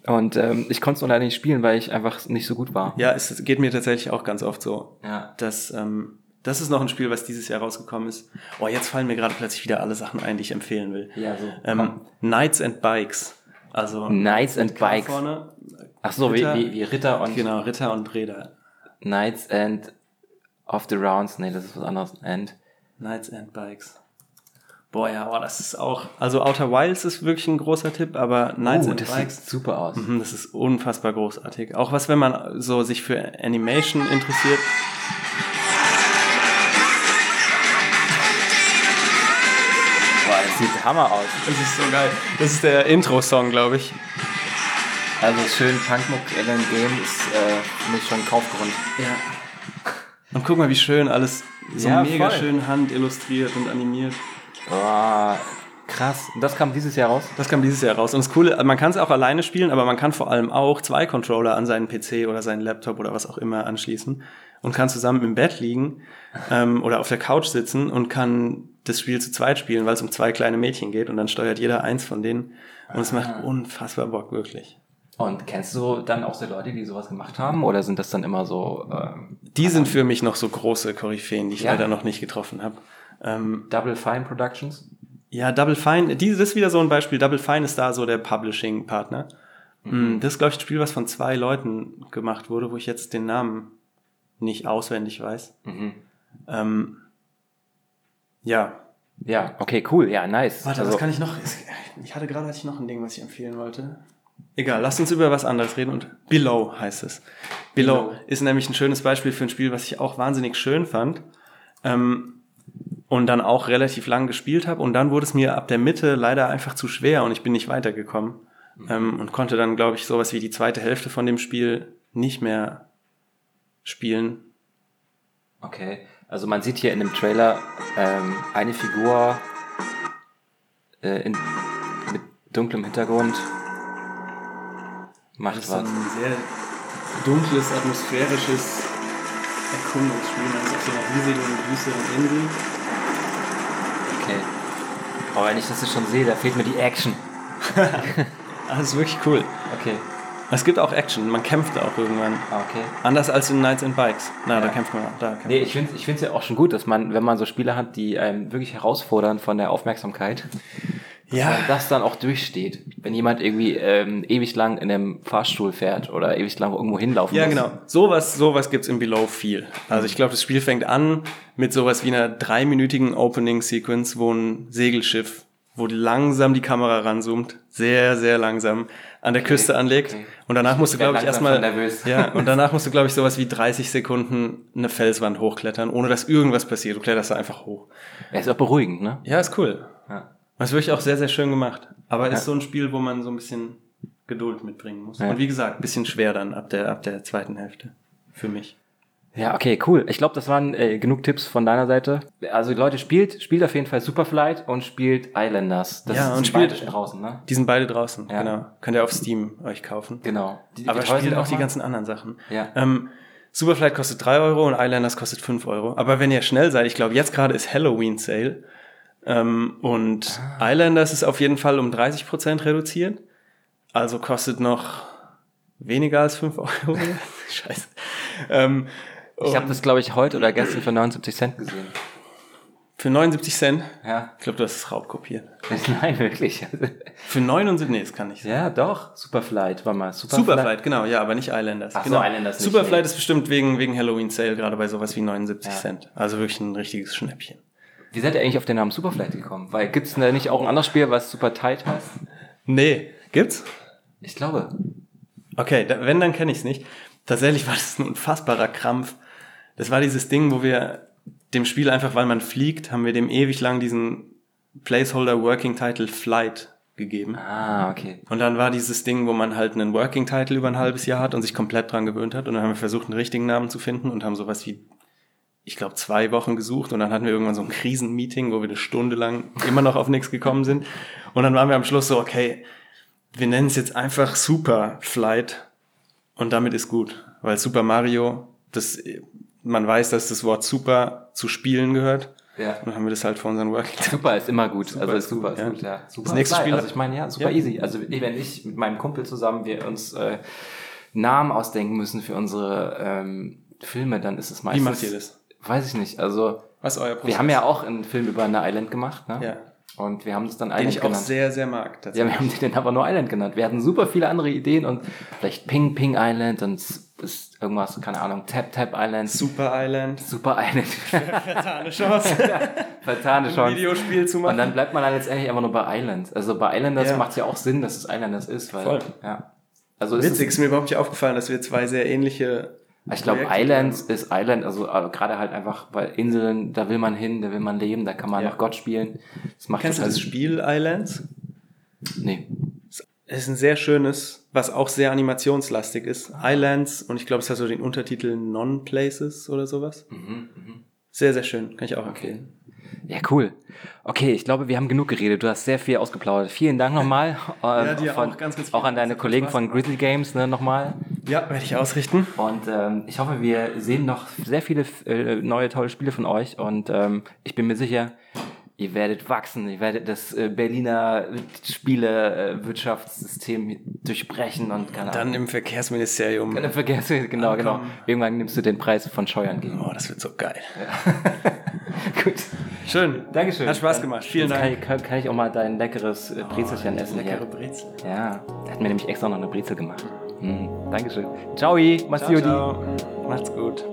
Und ähm, ich konnte es nur leider nicht spielen, weil ich einfach nicht so gut war. ja, es geht mir tatsächlich auch ganz oft so. Ja. Das, ähm, das ist noch ein Spiel, was dieses Jahr rausgekommen ist. Oh, jetzt fallen mir gerade plötzlich wieder alle Sachen ein, die ich empfehlen will. Ja, so. Ähm. Knights and Bikes. Also Knights and Bikes. Vorne. Ach so, Ritter. wie, wie, wie Ritter und Genau, Ritter und Räder. Knights and of the Rounds. Nee, das ist was anderes. And Knights and Bikes. Boah, ja, oh, das ist auch. Also Outer Wilds ist wirklich ein großer Tipp, aber Knights oh, and das Bikes. sieht super aus. Mhm, Das ist unfassbar großartig. Auch was, wenn man so sich für Animation interessiert. Sieht Hammer aus. Das ist so geil. Das ist der Intro-Song, glaube ich. Also schön Punkmuck Allen Game ist äh, für mich schon ein Kaufgrund. Ja. Und guck mal, wie schön alles so Ja, mega voll. schön handillustriert und animiert. Boah, krass. Und das kam dieses Jahr raus? Das kam dieses Jahr raus. Und das Coole, man kann es auch alleine spielen, aber man kann vor allem auch zwei Controller an seinen PC oder seinen Laptop oder was auch immer anschließen und kann zusammen im Bett liegen ähm, oder auf der Couch sitzen und kann das Spiel zu zweit spielen, weil es um zwei kleine Mädchen geht und dann steuert jeder eins von denen und es macht unfassbar Bock, wirklich. Und kennst du dann auch so Leute, die sowas gemacht haben? Oder sind das dann immer so ähm, Die sind für mich noch so große Koryphäen, die ich Ja. leider noch nicht getroffen habe. Ähm, Double Fine Productions? Ja, Double Fine, die, das ist wieder so ein Beispiel. Double Fine ist da so der Publishing-Partner. Mm, Das ist, glaube ich, ein Spiel, was von zwei Leuten gemacht wurde, wo ich jetzt den Namen nicht auswendig weiß. Mhm. Ähm, ja. Ja, okay, cool. Ja, nice. Warte, also, was kann ich noch? Ich hatte gerade hatte ich noch ein Ding, was ich empfehlen wollte. Egal, lasst uns über was anderes reden und Below heißt es. Below, Below. ist nämlich ein schönes Beispiel für ein Spiel, was ich auch wahnsinnig schön fand. Ähm, und dann auch relativ lang gespielt habe. Und dann wurde es mir ab der Mitte leider einfach zu schwer und ich bin nicht weitergekommen. Ähm, und konnte dann, glaube ich, sowas wie die zweite Hälfte von dem Spiel nicht mehr spielen. Okay, also man sieht hier in dem Trailer ähm, eine Figur äh, in, mit dunklem Hintergrund. Macht Das ist was. ein sehr dunkles, atmosphärisches Erkundungsspiel. Man ist auf so einer riesigen, düsteren Insel. Okay. Aber wenn ich das jetzt schon sehe, da fehlt mir die Action. Ah, das ist wirklich cool. Okay. Es gibt auch Action, man kämpft auch irgendwann. Ah, okay. Anders als in Knights and Bikes. Na, da Ja. kämpft man. Da kämpft Nee, man. ich finde es ich find's ja auch schon gut, dass man, wenn man so Spiele hat, die einem wirklich herausfordern von der Aufmerksamkeit, dass Ja. man das dann auch durchsteht. Wenn jemand irgendwie ähm, ewig lang in einem Fahrstuhl fährt oder ewig lang irgendwo hinlaufen Ja, muss. genau. Sowas, sowas gibt's im Below viel. Also ich glaube, das Spiel fängt an mit sowas wie einer dreiminütigen Opening-Sequence, wo ein Segelschiff wo langsam die Kamera ranzoomt, sehr, sehr langsam an der Küste anlegt. okay. Und danach musst du, glaube ich, erstmal, ja, und danach musst du, glaube ich, sowas wie 30 Sekunden eine Felswand hochklettern, ohne dass irgendwas passiert. Du kletterst da einfach hoch. Er ist auch beruhigend, ne? Ja, ist cool. Ja. Das ist wirklich auch sehr, sehr schön gemacht. Aber ist so ein Spiel, wo man so ein bisschen Geduld mitbringen muss. Ja. Und wie gesagt, ein bisschen schwer dann ab der, ab der zweiten Hälfte. Für mich. Ja, okay, cool. Ich glaube, das waren äh, genug Tipps von deiner Seite. Also Leute, spielt, spielt auf jeden Fall Superflight und spielt Islanders. Das Ja, sind und beide spielt- schon draußen, ne? Die sind beide draußen, Ja. genau. Könnt ihr auf Steam euch kaufen. Genau. Die, Aber spielt sind auch die ganzen anderen Sachen. Ja. Ähm, Superflight kostet 3 Euro und Islanders kostet 5 Euro. Aber wenn ihr schnell seid, ich glaube, jetzt gerade ist Halloween Sale. Ähm, und Ah. Islanders ist auf jeden Fall um 30% reduziert. Also kostet noch weniger als 5 Euro. Scheiße. Ähm, Ich habe das, glaube ich, heute oder gestern für 79 Cent gesehen. für 79 Cent. Ja. Ich glaube, du hast es raubkopiert. Nein, wirklich. Für 79, nee, das kann nicht sein. ja, doch. Superflight, war mal. Superflight. Superflight, genau, ja, aber nicht Islanders. Ach so, genau. Islanders nicht, Superflight nee. ist bestimmt wegen, wegen Halloween Sale, gerade bei sowas wie 79 Ja. Cent. Also wirklich ein richtiges Schnäppchen. Wie seid ihr eigentlich auf den Namen Superflight gekommen? Weil gibt's da nicht auch ein anderes Spiel, was Super Tight heißt? Nee, gibt's? Ich glaube. Okay, da, wenn, dann kenne ich es nicht. Tatsächlich war das ein unfassbarer Krampf. Das war dieses Ding, wo wir dem Spiel einfach, weil man fliegt, haben wir dem ewig lang diesen Placeholder Working Title Flight gegeben. Ah, okay. Und dann war dieses Ding, wo man halt einen Working Title über ein halbes Jahr hat und sich komplett dran gewöhnt hat. Und dann haben wir versucht, einen richtigen Namen zu finden und haben sowas wie, ich glaube, zwei Wochen gesucht. Und dann hatten wir irgendwann so ein Krisenmeeting, wo wir eine Stunde lang immer noch auf nichts gekommen sind. Und dann waren wir am Schluss so, okay, wir nennen es jetzt einfach Super Flight und damit ist gut. Weil Super Mario, das, man weiß, dass das Wort Super zu spielen gehört. Ja. Und dann haben wir das halt für unseren Working. Super ist immer gut. also ist super, gut, ist ja. gut, ja. Super Das nächste. Spiel- Also ich meine, ja, super Ja. easy. Also wenn ich mit meinem Kumpel zusammen wir uns äh, Namen ausdenken müssen für unsere ähm, Filme, dann ist es meistens. macht ihr das? Weiß ich nicht. Also Was ist euer Prozess? wir haben ja auch einen Film über eine Island gemacht, ne? Ja. Und wir haben das dann Den Island ich auch genannt. sehr, sehr mag. ja, wir haben den aber nur Island genannt. Wir hatten super viele andere Ideen und vielleicht Ping Ping Island und ist irgendwas, keine Ahnung, Tap Tap Island, Super Island. Super Island. Vertane Chance, Vertane ein Chance. Videospiel zu Und machen. dann bleibt man dann letztendlich einfach nur bei Island. Also bei Islanders Ja. macht es ja auch Sinn, dass es Islanders ist, weil Voll. ja. Also Witzig, ist, ist mir überhaupt nicht aufgefallen, dass wir zwei sehr ähnliche. Ich glaube Islands ist Island, also äh, gerade halt einfach, weil Inseln, da will man hin, da will man leben, da kann man Ja. nach Gott spielen. Das macht Kennst du das Spiel Islands? Nee. Es ist ein sehr schönes, was auch sehr animationslastig ist. Islands und ich glaube, es hat so den Untertitel Non-Places oder sowas. Mhm, Sehr, sehr schön, kann ich auch empfehlen. Ja, cool. Okay, ich glaube, wir haben genug geredet. Du hast sehr viel ausgeplaudert. Vielen Dank nochmal. ähm, dir von, auch ganz, ganz auch an deine Kollegen von. Grizzly Games ne, nochmal. Ja, werde ich ausrichten. Und ähm, ich hoffe, wir sehen noch sehr viele äh, neue tolle Spiele von euch. Und ähm, ich bin mir sicher, ihr werdet wachsen. Ihr werdet das äh, Berliner Spielewirtschaftssystem durchbrechen und keine Dann im Verkehrsministerium. Dann vergessen, genau, genau. Ankommen. Irgendwann nimmst du den Preis von Scheuern gegen. Oh, das wird so geil. Gut. Schön. Dankeschön. Hat Spaß gemacht. Vielen Dank. Kann, ich- kann, kann ich auch mal dein leckeres äh, Brezelchen essen Leckere hier. Brezel. Ja, der hat mir nämlich extra noch eine Brezel gemacht. Mhm. Dankeschön. Ciao, ciao. Macht's gut.